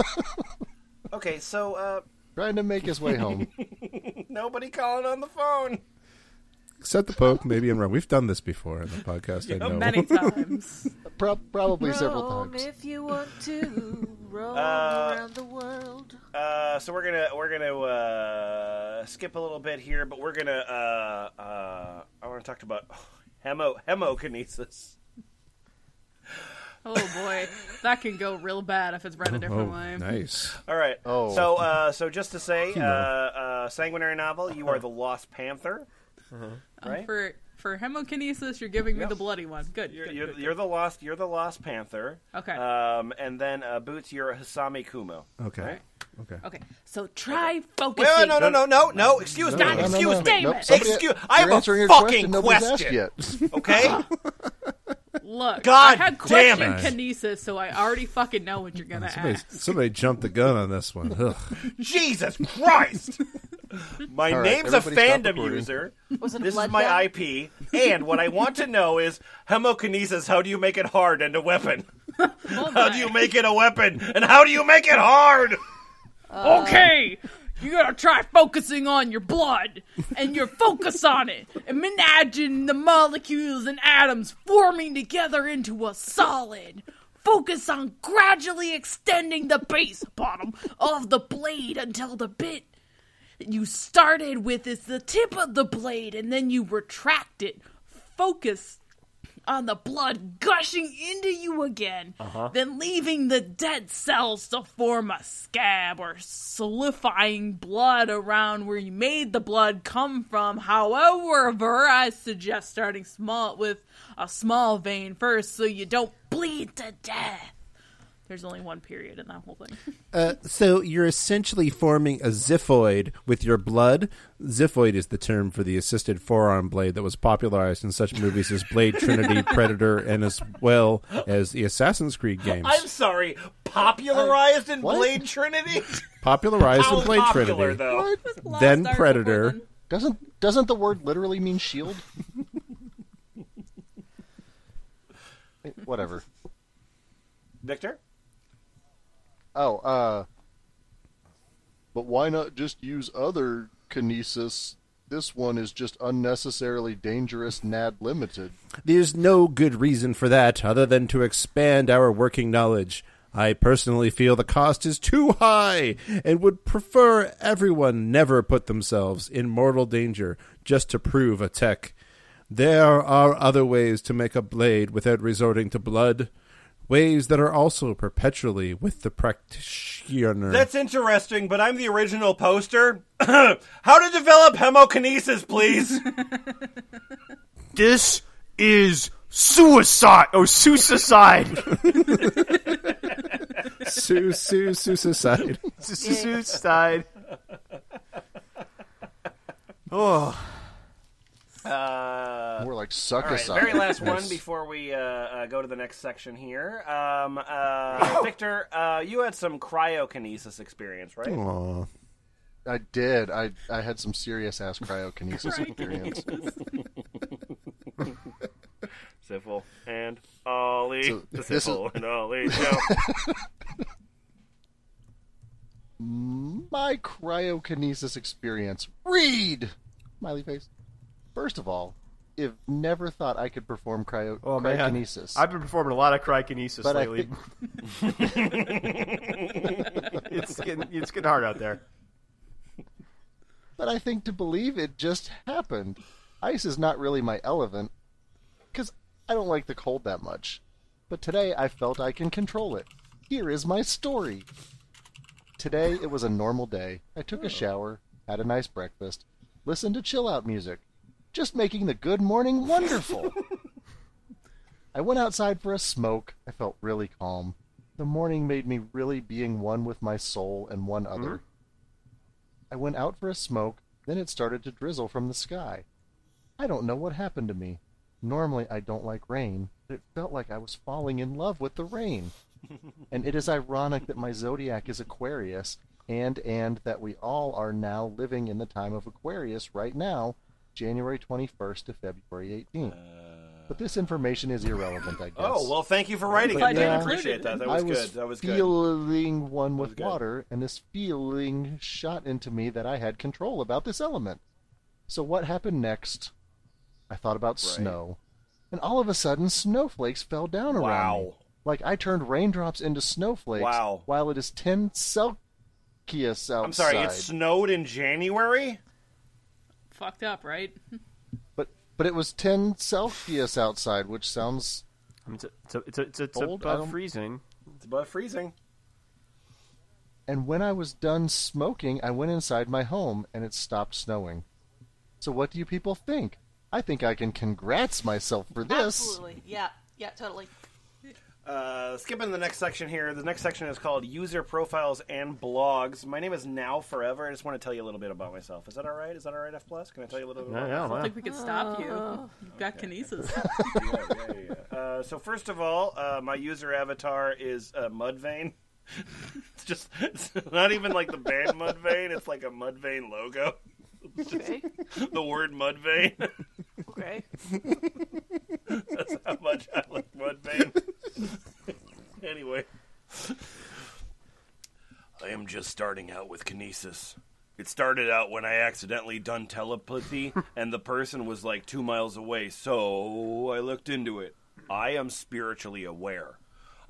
okay, so uh, Trying to make his way home. nobody calling on the phone. Except the Pope, maybe and wrong. We've done this before in the podcast. I know. Many times. Pro- probably several Roam times. if you want to. Roam Uh, around the world. Uh, so we're gonna we're gonna uh, skip a little bit here, but we're gonna uh, uh, I want to talk about hemo hemokinesis. Oh boy, that can go real bad if it's read a Oh, different way. nice. All right. Oh. So uh, so just to say, uh, uh, sanguinary novel, you are the Lost Panther, Um, right? For for hemokinesis, you're giving me the bloody one. Good. You're, good, you're, good, you're the lost. You're the Lost Panther. Okay. Um, and then uh, Boots, you're Hisami Kumo. Okay. Right? Okay. Okay, so try Wait, focusing. wait, no, no, no, no, no. Excuse me. No, no, no, excuse no. me. Nope, somebody- Excuse. I have a fucking question. Question. yet. Okay. Look, God I had damn question it. kinesis, so I already fucking know what you're gonna Somebody, ask. somebody jumped the gun on this one. Ugh. Jesus Christ! My All right, name's a everybody stop fandom recording. user. Was it This is blood my bath? IP, and what I want to know is hemokinesis. How do you make it hard and a weapon? Oh How do you make it a weapon, and how do you make it hard? Uh, okay, you gotta try focusing on your blood and your focus on it. Imagine the molecules and atoms forming together into a solid. Focus on gradually extending the base bottom of the blade until the bit you started with is the tip of the blade, and then you retract it. Focus on the blood gushing into you again, uh-huh. then leaving the dead cells to form a scab or solidifying blood around where you made the blood come from. However, I suggest starting small with a small vein first so you don't bleed to death. There's only one period in that whole thing. Uh, so you're essentially forming a xiphoid with your blood. Xiphoid is the term for the assisted forearm blade that was popularized in such movies as Blade Trinity, Predator, and as well as the Assassin's Creed games. I'm sorry. Popularized in What? Blade Trinity. Popularized How in Blade popular, Trinity. though? Then Predator. then. Doesn't doesn't the word literally mean shield? Eh, Whatever. Victor. Oh, uh, but why not just use other kinesis this one is just unnecessarily dangerous nad limited. There's no good reason for that other than to expand our working knowledge. I personally feel the cost is too high and would prefer everyone never put themselves in mortal danger just to prove a tech. There are other ways to make a blade without resorting to blood. Ways that are also perpetually with the practitioner. That's interesting, but I'm the original poster. How to develop hemokinesis, please. This is suicide. Oh, suicide. Su su suicide. suicide. Oh, Uh, More like suck all right, aside. very last one before we uh, uh, go to the next section here. Um, uh, Victor, uh, you had some cryokinesis experience, right? Aw. I did. I I had some serious ass cryokinesis experience. Syphil and Ollie. So, the this is- and Ollie show. My cryokinesis experience. Read! Smiley face. First of all, if never thought I could perform cryo- oh man. cryokinesis. I've been performing a lot of cryokinesis But lately. it's getting it's getting hard out there. But I think to believe it just happened. Ice is not really my element, because I don't like the cold that much. But today I felt I can control it. Here is my story. Today it was a normal day. I took a oh. shower, had a nice breakfast, listened to chill out music, just making the good morning wonderful. I went outside for a smoke. I felt really calm. The morning made me really being one with my soul and one hmm? other. I went out for a smoke, then it started to drizzle from the sky. I don't know what happened to me. Normally I don't like rain, but it felt like I was falling in love with the rain. and it is ironic that my zodiac is Aquarius, and and that we all are now living in the time of Aquarius right now, January 21st to February 18th. But this uh. information is irrelevant, I oh, guess. Oh well, thank you for writing Glad it. you I included appreciate it. that. That I was was good. That was good. feeling one with good. water, and this feeling shot into me that I had control about this element. So what happened next? I thought about snow, and all of a sudden, snowflakes fell down around me. Like I turned raindrops into snowflakes. Wow. While it is ten Celsius outside. I'm sorry, it snowed in January. Fucked up, right? but but it was ten Celsius outside, which sounds It's a, it's a, it's a, it's, a, it's Cold? I above don't- freezing. It's above freezing. And when I was done smoking, I went inside my home and it stopped snowing. So what do you people think? I think I can congrats myself for this. Absolutely. Yeah. Yeah, totally. Uh, skipping the next section here. The next section is called User Profiles and Blogs. My name is Now Forever. I just want to tell you a little bit about myself. Is that all right? Is that all right, F plus? Can I tell you a little bit? About yeah, I don't think we can stop you. You've got kinesis. yeah, yeah, yeah. Uh, so first of all, uh, my user avatar is uh, Mudvayne. it's just it's not even like the band Mudvayne. It's like a Mudvayne logo. Okay. the word Mudvayne. Okay. That's how much I like Mudvayne. anyway, I am just starting out with kinesis. It started out when I accidentally done telepathy, and the person was like two miles away. So I looked into it. I am spiritually aware.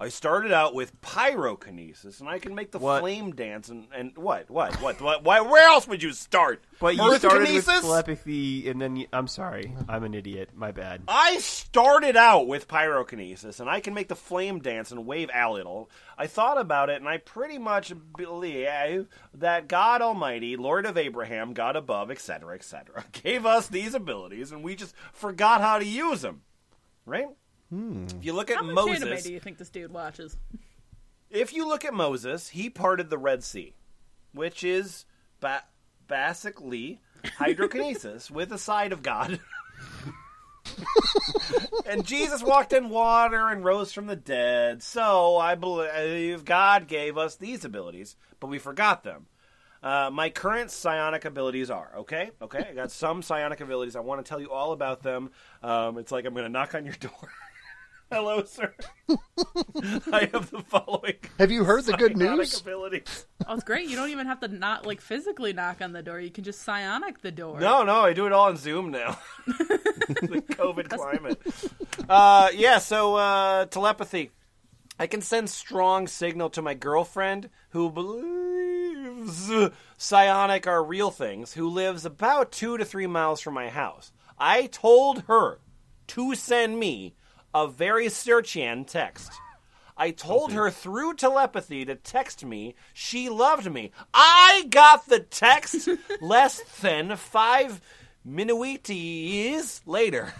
I started out with pyrokinesis, and I can make the What? flame dance. And, and what? What? What? What? Why? Where else would you start? But you Earth started with telepathy, and then you, I'm sorry, I'm an idiot. My bad. I started out with pyrokinesis, and I can make the flame dance and wave a little. I thought about it, and I pretty much believe that God Almighty, Lord of Abraham, God above, etc., etc., gave us these abilities, and we just forgot how to use them. Right? If you look at How much anime Moses, do you think this dude watches? if you look at Moses, he parted the Red Sea, which is ba- basically hydrokinesis with a side of God. and Jesus walked in water and rose from the dead. So I believe God gave us these abilities, but we forgot them. Uh, my current psionic abilities are okay. Okay, I got some psionic abilities. I want to tell you all about them. Um, it's like I'm going to knock on your door. Hello, sir. I have the following Have you heard the good news? abilities. Oh, it's great. You don't even have to not like physically knock on the door. You can just psionic the door. No, no, I do it all on Zoom now. the COVID climate. Uh, yeah, so uh, telepathy. I can send strong signal to my girlfriend who believes psionic are real things, who lives about two to three miles from my house. I told her to send me a very searchian text. I told her through telepathy to text me she loved me. I got the text less than five minuities later.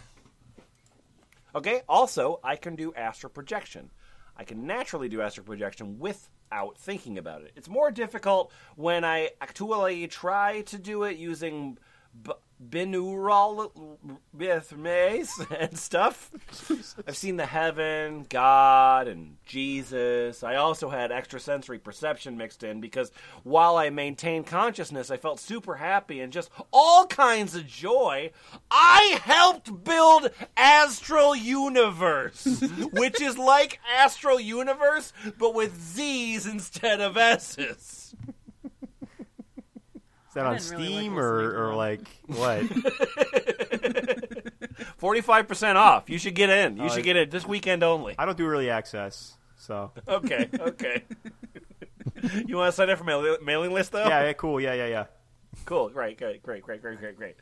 Okay, also, I can do astral projection. I can naturally do astral projection without thinking about it. It's more difficult when I actually try to do it using b- binaural rhythms and stuff. I've seen the heaven, God, and Jesus. I also had extrasensory perception mixed in because while I maintained consciousness, I felt super happy and just all kinds of joy. I helped build Astral Universe, which is like Astral Universe, but with Z's instead of S's. Is that on didn't really like Steam listening to or, or them. like what? Forty-five percent off. You should get in. You Oh, should get it this weekend only. I don't do early access, so Okay, okay. you want to sign up for my mailing list though? yeah, yeah, cool, yeah, yeah, yeah. Cool. Great, great, great, great, great, great, great.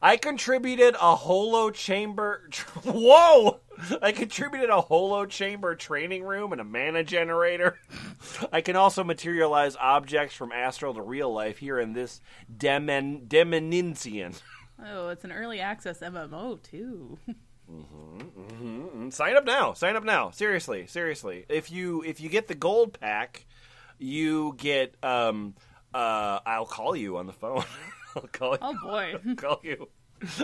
I contributed a holo chamber. Whoa! I contributed a holo chamber training room and a mana generator. I can also materialize objects from astral to real life here in this Demen Demeninsian. Oh, it's an early access MMO too. Mm, Sign up now. Sign up now. Seriously, seriously. If you if you get the gold pack, you get um uh I'll call you on the phone. I'll call you. Oh boy. I'll call you.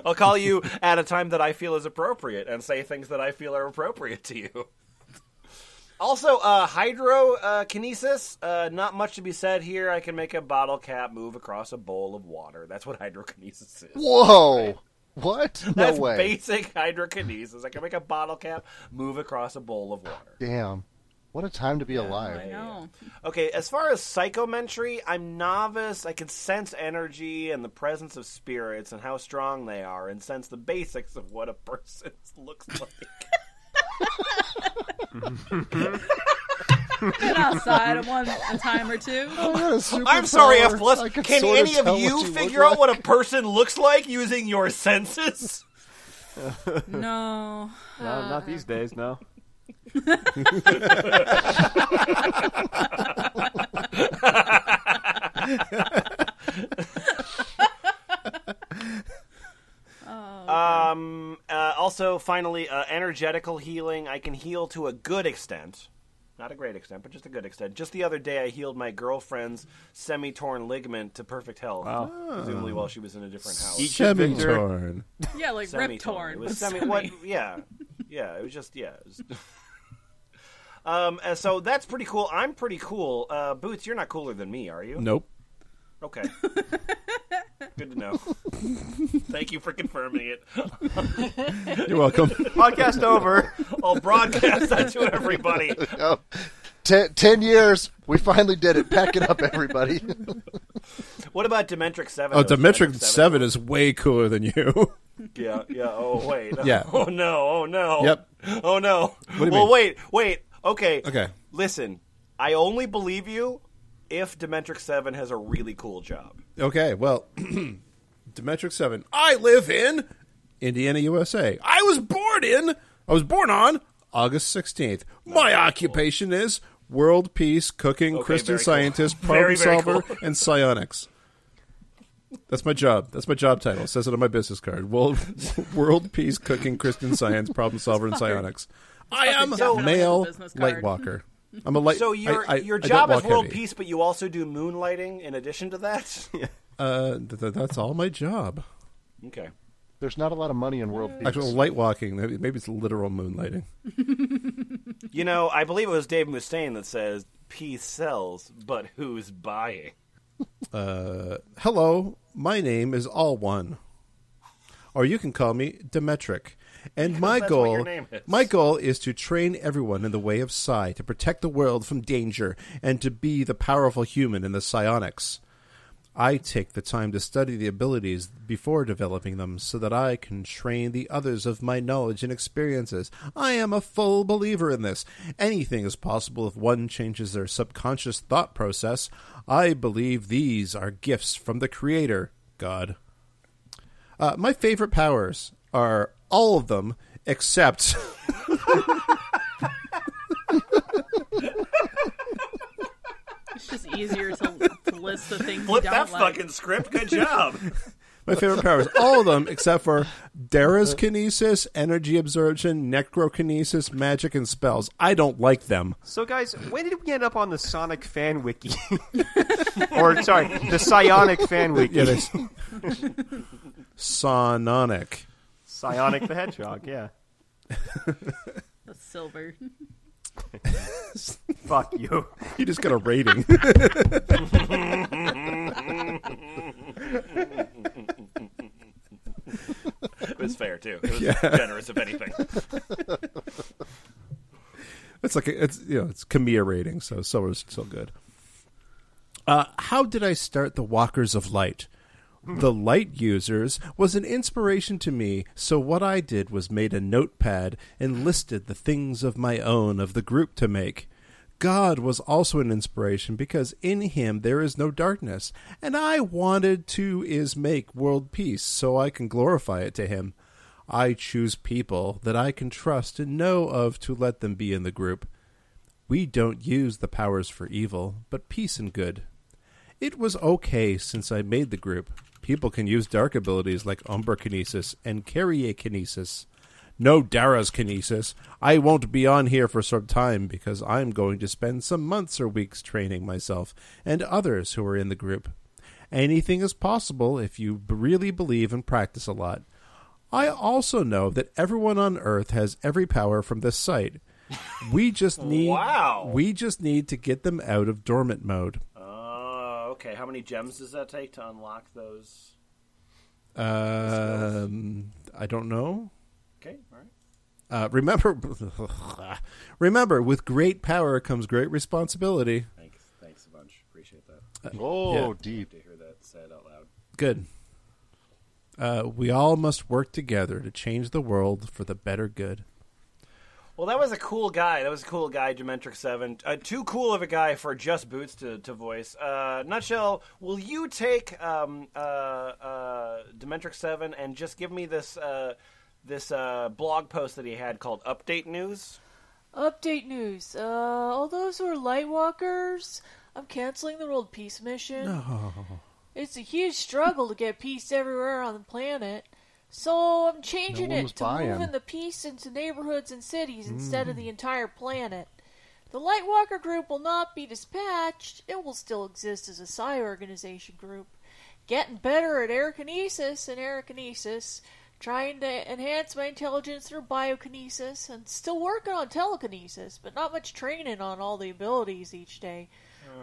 I'll call you at a time that I feel is appropriate and say things that I feel are appropriate to you. Also, uh, hydrokinesis. Uh, not much to be said here. I can make a bottle cap move across a bowl of water. That's what hydrokinesis is. Whoa! What? No That's way. basic hydrokinesis. I can make a bottle cap move across a bowl of water. Damn. What a time to be alive. I know. Okay, as far as psychometry, I'm novice. I can sense energy and the presence of spirits and how strong they are, and sense the basics of what a person looks like. Been outside a one a time or two. I got a superpower. I'm sorry, F plus. I Can any of you what figure look out what a person looks like using your senses? No. No, not uh, these days, no. Um. Uh, also, finally, uh, energetical healing. I can heal to a good extent. Not a great extent, but just a good extent. Just the other day, I healed my girlfriend's semi-torn ligament to perfect health. Wow. Presumably while she was in a different house. Eat Victor. Semi-torn. Yeah, like rip Semi-torn. torn. It was but semi. semi. What? Yeah, yeah. It was just yeah. It was... um. And so that's pretty cool. I'm pretty cool. Uh, Boots, you're not cooler than me, are you? Nope. Okay. Good to know. Thank you for confirming it. You're welcome. Podcast over. I'll broadcast that to everybody. Oh, ten, ten years. We finally did it. Pack it up, everybody. What about Dementrix Seven? Oh, though? Demetric 7 is way cooler than you. Yeah, yeah. Oh wait. Yeah. Oh no. Oh no. Yep. Oh no. do you well, mean? wait, wait. Okay. Okay. Listen, I only believe you if Dementrix Seven has a really cool job. Okay, well, Demetric 7. I live in Indiana, USA. I was born in, I was born on August 16th. My occupation is world peace, cooking, Okay, Christian very cool. scientist, Very, problem very solver, cool. and psionics. That's my job. That's my job title. It says it on my business card. World, world peace, cooking, Christian science, problem solver, and psionics. I am a male the business card. light walker. I'm a light. So your I, I, your job is world heavy. peace, but you also do moonlighting in addition to that. Uh, th- th- that's all my job. okay. There's not a lot of money in world peace. Actual light walking. Maybe maybe it's literal moonlighting. You know, I believe it was Dave Mustaine that says peace sells, but who's buying? Uh, hello, my name is All One, or you can call me Demetric, And my goal, my goal is to train everyone in the way of Psi, to protect the world from danger, and to be the powerful human in the psionics. I take the time to study the abilities before developing them so that I can train the others of my knowledge and experiences. I am a full believer in this. Anything is possible if one changes their subconscious thought process. I believe these are gifts from the Creator, God. Uh, my favorite powers are all of them except It's just easier to, to list the things Flip you that don't like. fucking script. Good job. my favorite powers. All of them except for Dara's kinesis, energy absorption, necrokinesis, magic, and spells. I don't like them. So, guys, when did we end up on the Sonic fan wiki? or, sorry, the Psionic fan wiki. Yeah, there's Sononic. Psionic the Hedgehog, yeah. The silver. Fuck you. You just got a rating. It was fair too. It was generous, if anything. It's like a, it's you know it's Kamiya rating, so so is still good. Uh, how did I start the Walkers of Light? The light users was an inspiration to me, so what I did was made a notepad and listed the things of my own of the group to make. God was also an inspiration because in him there is no darkness, and I wanted to is make world peace so I can glorify it to him. I choose people that I can trust and know of to let them be in the group. We don't use the powers for evil, but peace and good. It was okay since I made the group. People can use dark abilities like Umbra Kinesis and Carrier Kinesis. No Dara's Kinesis. I won't be on here for some time because I'm going to spend some months or weeks training myself and others who are in the group. Anything is possible if you really believe and practice a lot. I also know that everyone on Earth has every power from this site. We just need Wow. we just need to get them out of dormant mode. Okay. How many gems does that take to unlock those? Um, I don't know. Okay, all right. Uh, remember, remember, with great power comes great responsibility. Thanks, thanks a bunch. Appreciate that. Oh, Yeah. deep. To hear that said out loud. Good. Uh, we all must work together to change the world for the better good. Well, that was a cool guy. That was a cool guy, Dementrix Seven. Uh, too cool of a guy for just Boots to, to voice. Uh, nutshell. Will you take um, uh, uh, Dementrix Seven and just give me this uh, this uh, blog post that he had called Update News? Update news. Uh, all those who are Lightwalkers, I'm canceling the World Peace mission. No. It's a huge struggle to get peace everywhere on the planet. So I'm changing No it to buying. moving the peace into neighborhoods and cities instead of mm. the entire planet. The Lightwalker group will not be dispatched. It will still exist as a psi organization group. Getting better at aerokinesis and aerokinesis, trying to enhance my intelligence through biokinesis, and still working on telekinesis, but not much training on all the abilities each day.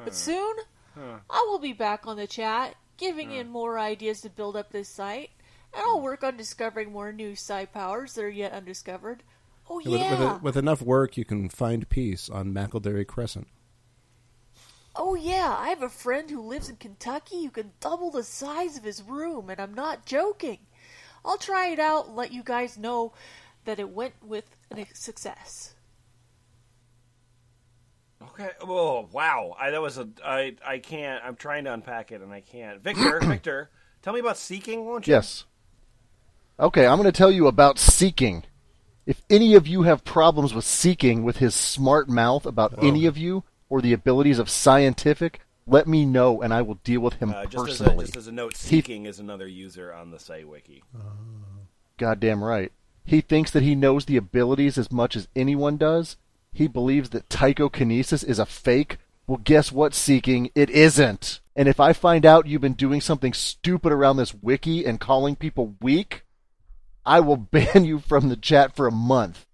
But soon, I will be back on the chat, giving in more ideas to build up this site, and I'll work on discovering more new psi powers that are yet undiscovered. Oh With, yeah! with, with enough work, you can find peace on Mackleberry Crescent. Oh yeah, I have a friend who lives in Kentucky who can double the size of his room, and I'm not joking. I'll try it out and let you guys know that it went with a success. Okay. Oh wow. I, that was a. I I can't. I'm trying to unpack it and I can't. Victor, Victor, tell me about seeking, won't you? Yes. Okay, I'm going to tell you about seeking. If any of you have problems with seeking with his smart mouth about any of you or the abilities of scientific, let me know and I will deal with him Uh, just, as a, personally. just as a note, He- seeking is another user on the site Wiki. Goddamn right. He thinks that he knows the abilities as much as anyone does. He believes that tychokinesis is a fake. Well, guess what, Seeking? It isn't. And if I find out you've been doing something stupid around this wiki and calling people weak, I will ban you from the chat for a month.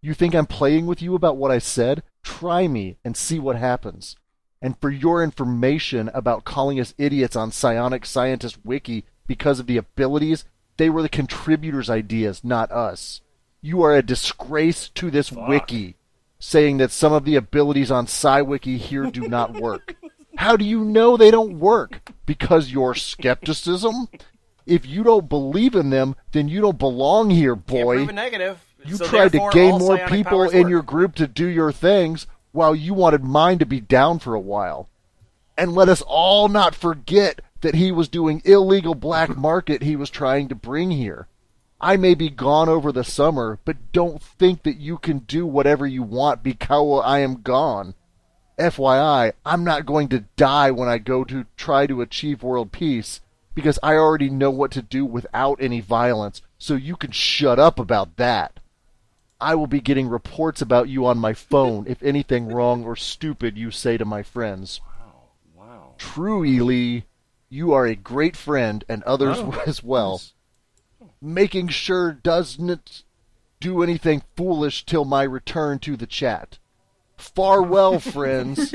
You think I'm playing with you about what I said? Try me and see what happens. And for your information about calling us idiots on Psionic Scientist Wiki because of the abilities, they were the contributors' ideas, not us. You are a disgrace to this wiki, saying that some of the abilities on Psi Wiki here do not work. How do you know they don't work? Because your skepticism? If you don't believe in them, then you don't belong here, boy. a negative. You So tried to gain more people in work. your group to do your things while you wanted mine to be down for a while. And let us all not forget that he was doing illegal black market he was trying to bring here. I may be gone over the summer, but don't think that you can do whatever you want because I am gone. FYI, I'm not going to die when I go to try to achieve world peace because I already know what to do without any violence, so you can shut up about that. I will be getting reports about you on my phone if anything wrong or stupid you say to my friends. Wow. wow. True, Ely, you are a great friend and others Oh, as well. Making sure doesn't do anything foolish till my return to the chat. Farewell, friends,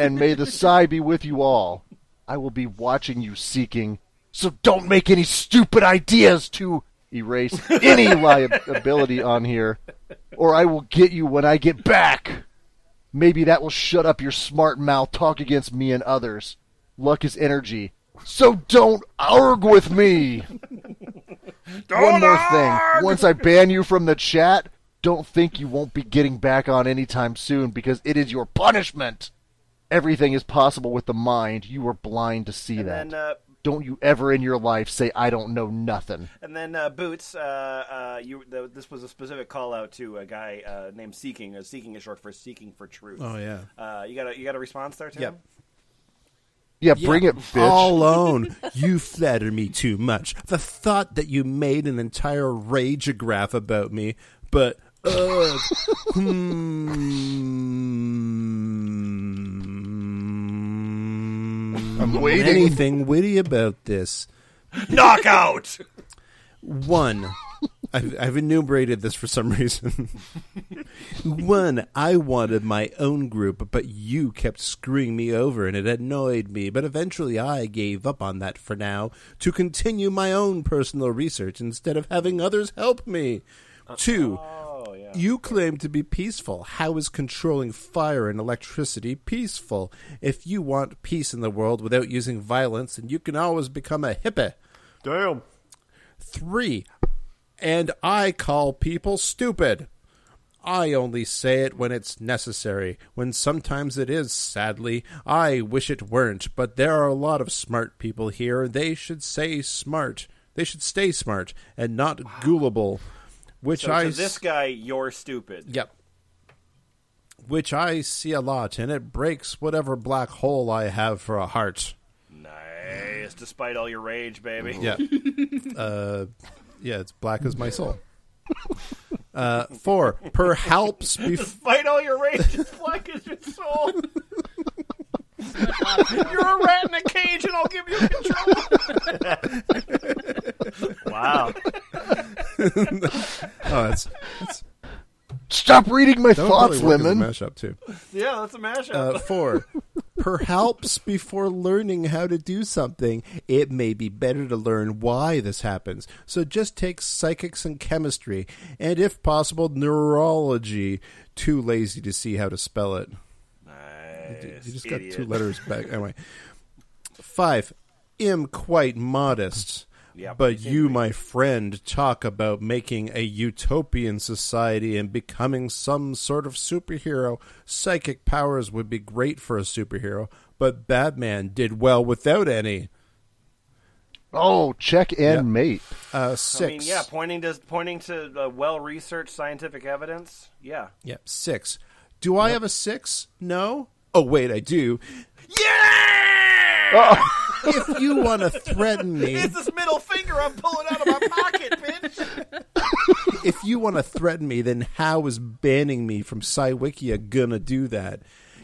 and may the Psi be with you all. I will be watching you seeking, so don't make any stupid ideas to erase any liability on here, or I will get you when I get back. Maybe that will shut up your smart mouth talk against me and others. Luck is energy. So don't arg with me. One more thing. Once I ban you from the chat, don't think you won't be getting back on anytime soon because it is your punishment. Everything is possible with the mind. You were blind to see And that. then, uh, don't you ever in your life say I don't know nothing. and then uh, Boots, uh, uh, you. The, this was a specific call out to a guy uh, named Seeking. Uh, Seeking is short for Seeking for Truth. Oh yeah. Uh, you got a you got a response there, Tim? Yep. Yeah, bring Yeah, it, bitch. All alone. you flatter me too much. The thought that you made an entire rageograph about me, but uh, hmm, I'm waiting. Anything witty about this? Knockout. One, I've, I've enumerated this for some reason. One, I wanted my own group, but you kept screwing me over and it annoyed me. But eventually I gave up on that for now to continue my own personal research instead of having others help me. Two. You claim to be peaceful. How is controlling fire and electricity peaceful? If you want peace in the world without using violence, then you can always become a hippie. Damn. Three, and I call people stupid. I only say it when it's necessary, when sometimes it is, sadly. I wish it weren't, but there are a lot of smart people here. They should say smart. They should stay smart and not gullible. Which So I to this guy, you're stupid. Yep. Which I see a lot, and it breaks whatever black hole I have for a heart. Nice. Despite all your rage, baby. Yeah. uh, yeah, it's black as my soul. Uh, four, perhaps bef- Despite all your rage, it's black as your soul. You're a rat in a cage, and I'll give you control. wow. oh, it's, it's Stop reading my that would thoughts, probably work as a mashup too. Yeah, that's a mashup. Uh, four, perhaps before learning how to do something, it may be better to learn why this happens. So just take psychics and chemistry, and if possible, neurology. Too lazy to see how to spell it. Nice. You just Idiot. got two letters back. Anyway, five. Am quite modest. Yeah, but you, be. my friend, talk about making a utopian society and becoming some sort of superhero. Psychic powers would be great for a superhero, but Batman did well without any. Oh, check and Yeah. mate. Uh, I six. mean, yeah, pointing to pointing to uh, well-researched scientific evidence. Yeah. Yeah, six. Do I have a six? No. Oh wait, I do. Yeah! Oh. If you want to threaten me, It's this middle finger I'm pulling out of my pocket, bitch. if you want to threaten me, then how is banning me from PsiWikia gonna do that?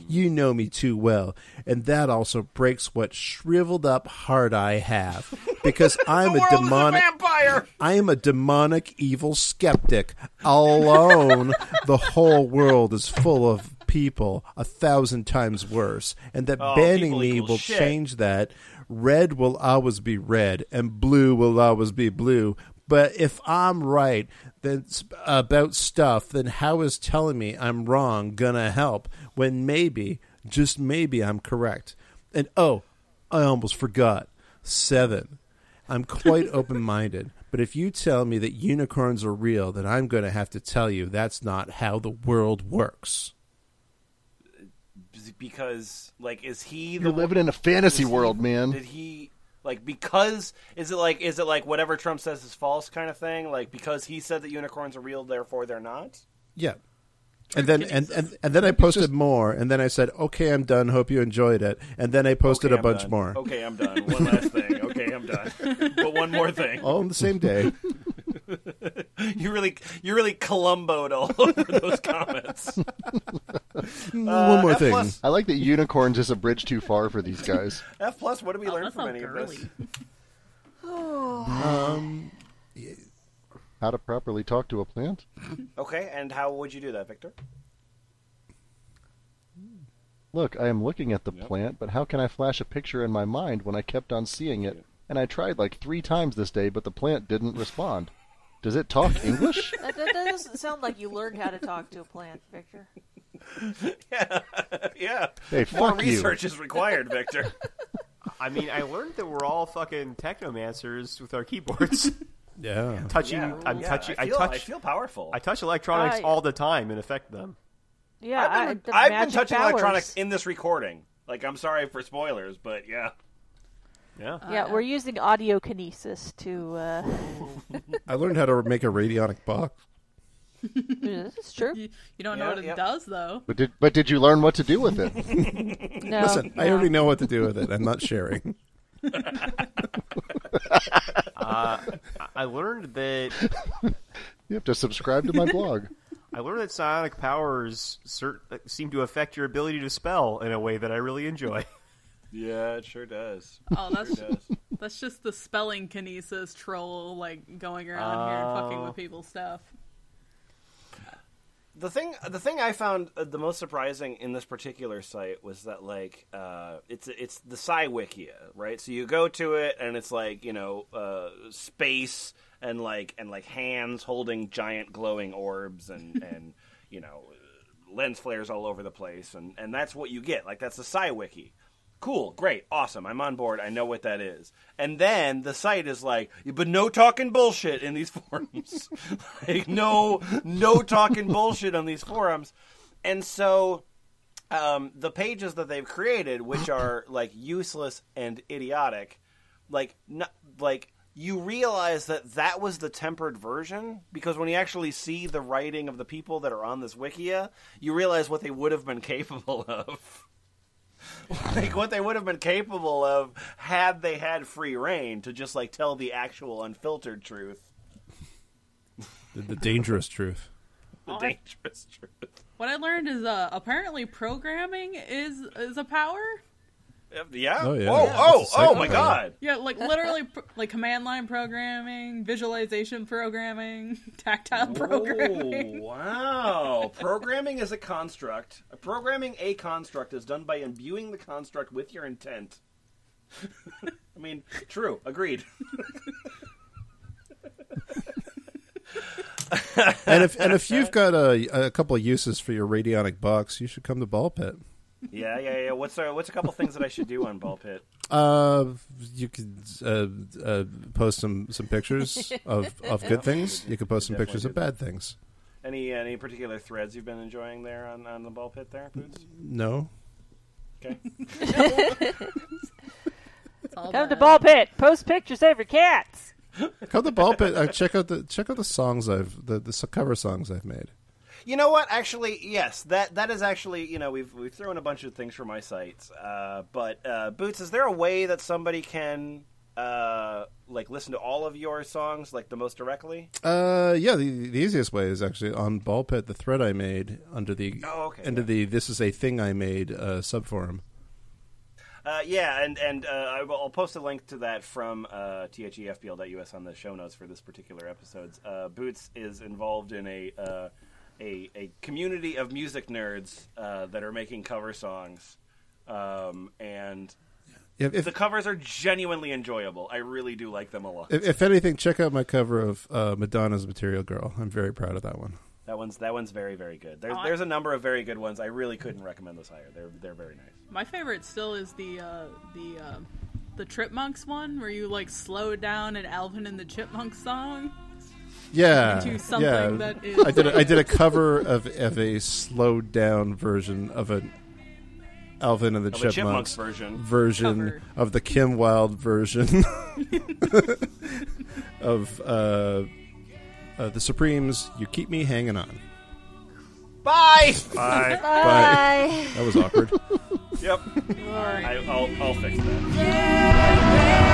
You know me too well, and that also breaks what shriveled up heart I have, because I'm the a world demonic. is a vampire. I am a demonic, evil skeptic. Alone, the whole world is full of people a thousand times worse, and that Oh, banning me will shit. change that. Red will always be red, and blue will always be blue. But if I'm right then about stuff, then how is telling me I'm wrong gonna help when maybe, just maybe, I'm correct? And oh, I almost forgot. Seven. I'm quite open minded, but if you tell me that unicorns are real, then I'm going to have to tell you that's not how the world works. Because like is he the You're living in a fantasy is he- world, man. Did he like because is it like is it like whatever Trump says is false kind of thing? Like because he said that unicorns are real, therefore they're not. Yeah. And then and, and and then I posted more, and then I said, "Okay, I'm done. Hope you enjoyed it." And then I posted Okay, a I'm bunch done. more, Okay, I'm done. One last thing. Okay, I'm done. But one more thing. all on the same day. You really, you really Columboed all over those comments. One more uh, F thing. plus- I like that unicorns is a bridge too far for these guys. F plus. What did we Oh, learn that's from all any of this? girly. Um, how to properly talk to a plant? Okay, and how would you do that, Victor? Look, I am looking at the plant, but how can I flash a picture in my mind when I kept on seeing it? And I tried like three times this day, but the plant didn't respond. Does it talk English? That, that doesn't sound like you learned how to talk to a plant, Victor. Yeah, yeah. Hey, more fuck you. research is required, Victor. I mean, I learned that we're all fucking technomancers with our keyboards. Yeah. touching, Yeah, I'm yeah, touching, I I, feel, touch, I feel powerful. I touch electronics I- all the time and affect them. Yeah, I've I, been, the I've been magic touching powers. electronics in this recording. Like, I'm sorry for spoilers, but yeah. Yeah. Yeah, we're using audiokinesis to. Uh, I learned how to make a radionic box. this is true. You, you don't Yeah, know what it yep. does, though. But did but did you learn what to do with it? No, Listen, I already know what to do with it. I'm not sharing. I learned that You have to subscribe to my blog. I learned that psionic powers cert- seem to affect your ability to spell in a way that I really enjoy. Yeah, it sure does. Oh, that's Sure does. that's just the spelling kinesis troll like going around here and fucking with people's stuff. the thing the thing I found uh, the most surprising in this particular site was that like uh, it's it's the PsiWikia, right? So you go to it and it's like you know uh, space and like and like hands holding giant glowing orbs and and you know lens flares all over the place and and that's what you get. Like that's the Psi Wiki. Cool, great, awesome. I'm on board. I know what that is. And then the site is like, but no talking bullshit in these forums. like no, no talking bullshit on these forums. And so, um, the pages that they've created, which are like useless and idiotic, like not like you realize that that was the tempered version because when you actually see the writing of the people that are on this wikia, you realize what they would have been capable of like what they would have been capable of had they had free reign to just like tell the actual unfiltered truth, The, the dangerous truth. the dangerous truth. What I learned is uh, apparently programming is is a power. Yeah. Oh, yeah. Oh, Yeah. oh, It's oh my. God. Yeah, like literally, like command line programming, visualization programming, tactile programming. Oh, wow. programming is a construct. Programming a construct is done by imbuing the construct with your intent. I mean, true. Agreed. And if and if you've got a, a couple of uses for your radionic box, you should come to Ball Pit. Yeah, yeah, yeah. What's a, what's a couple things that I should do on Ball Pit? Uh, you could uh, uh, post some, some pictures of, of good things. You could post some pictures of bad things. Any any particular threads you've been enjoying there on, on the Ball Pit there, Boots? No, Okay. Come to bad. ball pit. Post pictures of your cats. come to Ball Pit. Uh, check out the check out the songs I've the, the cover songs I've made. You know what? Actually, yes. That that is actually you know we've we've thrown a bunch of things from my sites, uh, but uh, Boots, is there a way that somebody can uh, like listen to all of your songs like the most directly? Uh, yeah, the, the easiest way is actually on Ball Pit. The thread I made under the Oh, okay, under yeah. the this is a thing I made uh, subforum. Uh, yeah, and and uh, I will, I'll post a link to that from uh, thefpl.us on the show notes for this particular episode. Uh, Boots is involved in a uh, a, a community of music nerds uh, that are making cover songs, um, and If, if, the covers are genuinely enjoyable. I really do like them a lot. if, if anything, check out my cover of uh, Madonna's Material Girl. I'm very proud of that one. That one's that one's very very good. There's Oh, there's a number of very good ones. I really couldn't recommend those higher. They're they're very nice. My favorite still is the uh, the uh, the Chipmunks one, where you like slow down an Alvin and the Chipmunks song. Yeah, into something yeah. that is- I did. A, I did a cover of of a slowed down version of an Alvin and the Of a Chipmunks, Chipmunks version. version Cover. of the Kim Wilde version of uh, uh, the Supremes. You keep me hanging on. Bye. Bye. Bye. That was awkward. yep. I, I'll I'll fix that. Set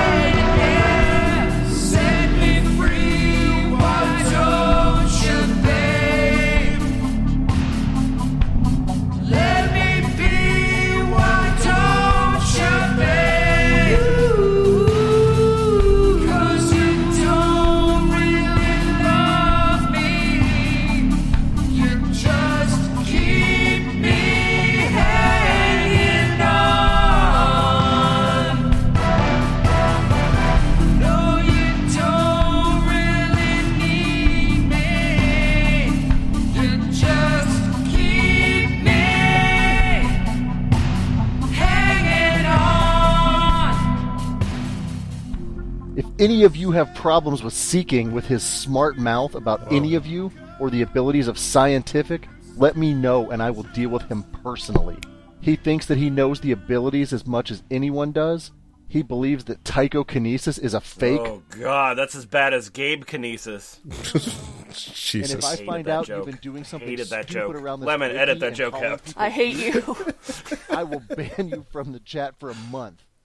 any of you have problems with seeking with his smart mouth about oh. any of you or the abilities of scientific, let me know and I will deal with him personally. He thinks that he knows the abilities as much as anyone does. He believes that tychokinesis is a fake. Oh God, that's as bad as Gabe Kinesis. Jesus. And if I Hated find out joke. you've been doing something Hated that stupid joke. around this Lemon, edit that joke out. I hate you. I will ban you from the chat for a month.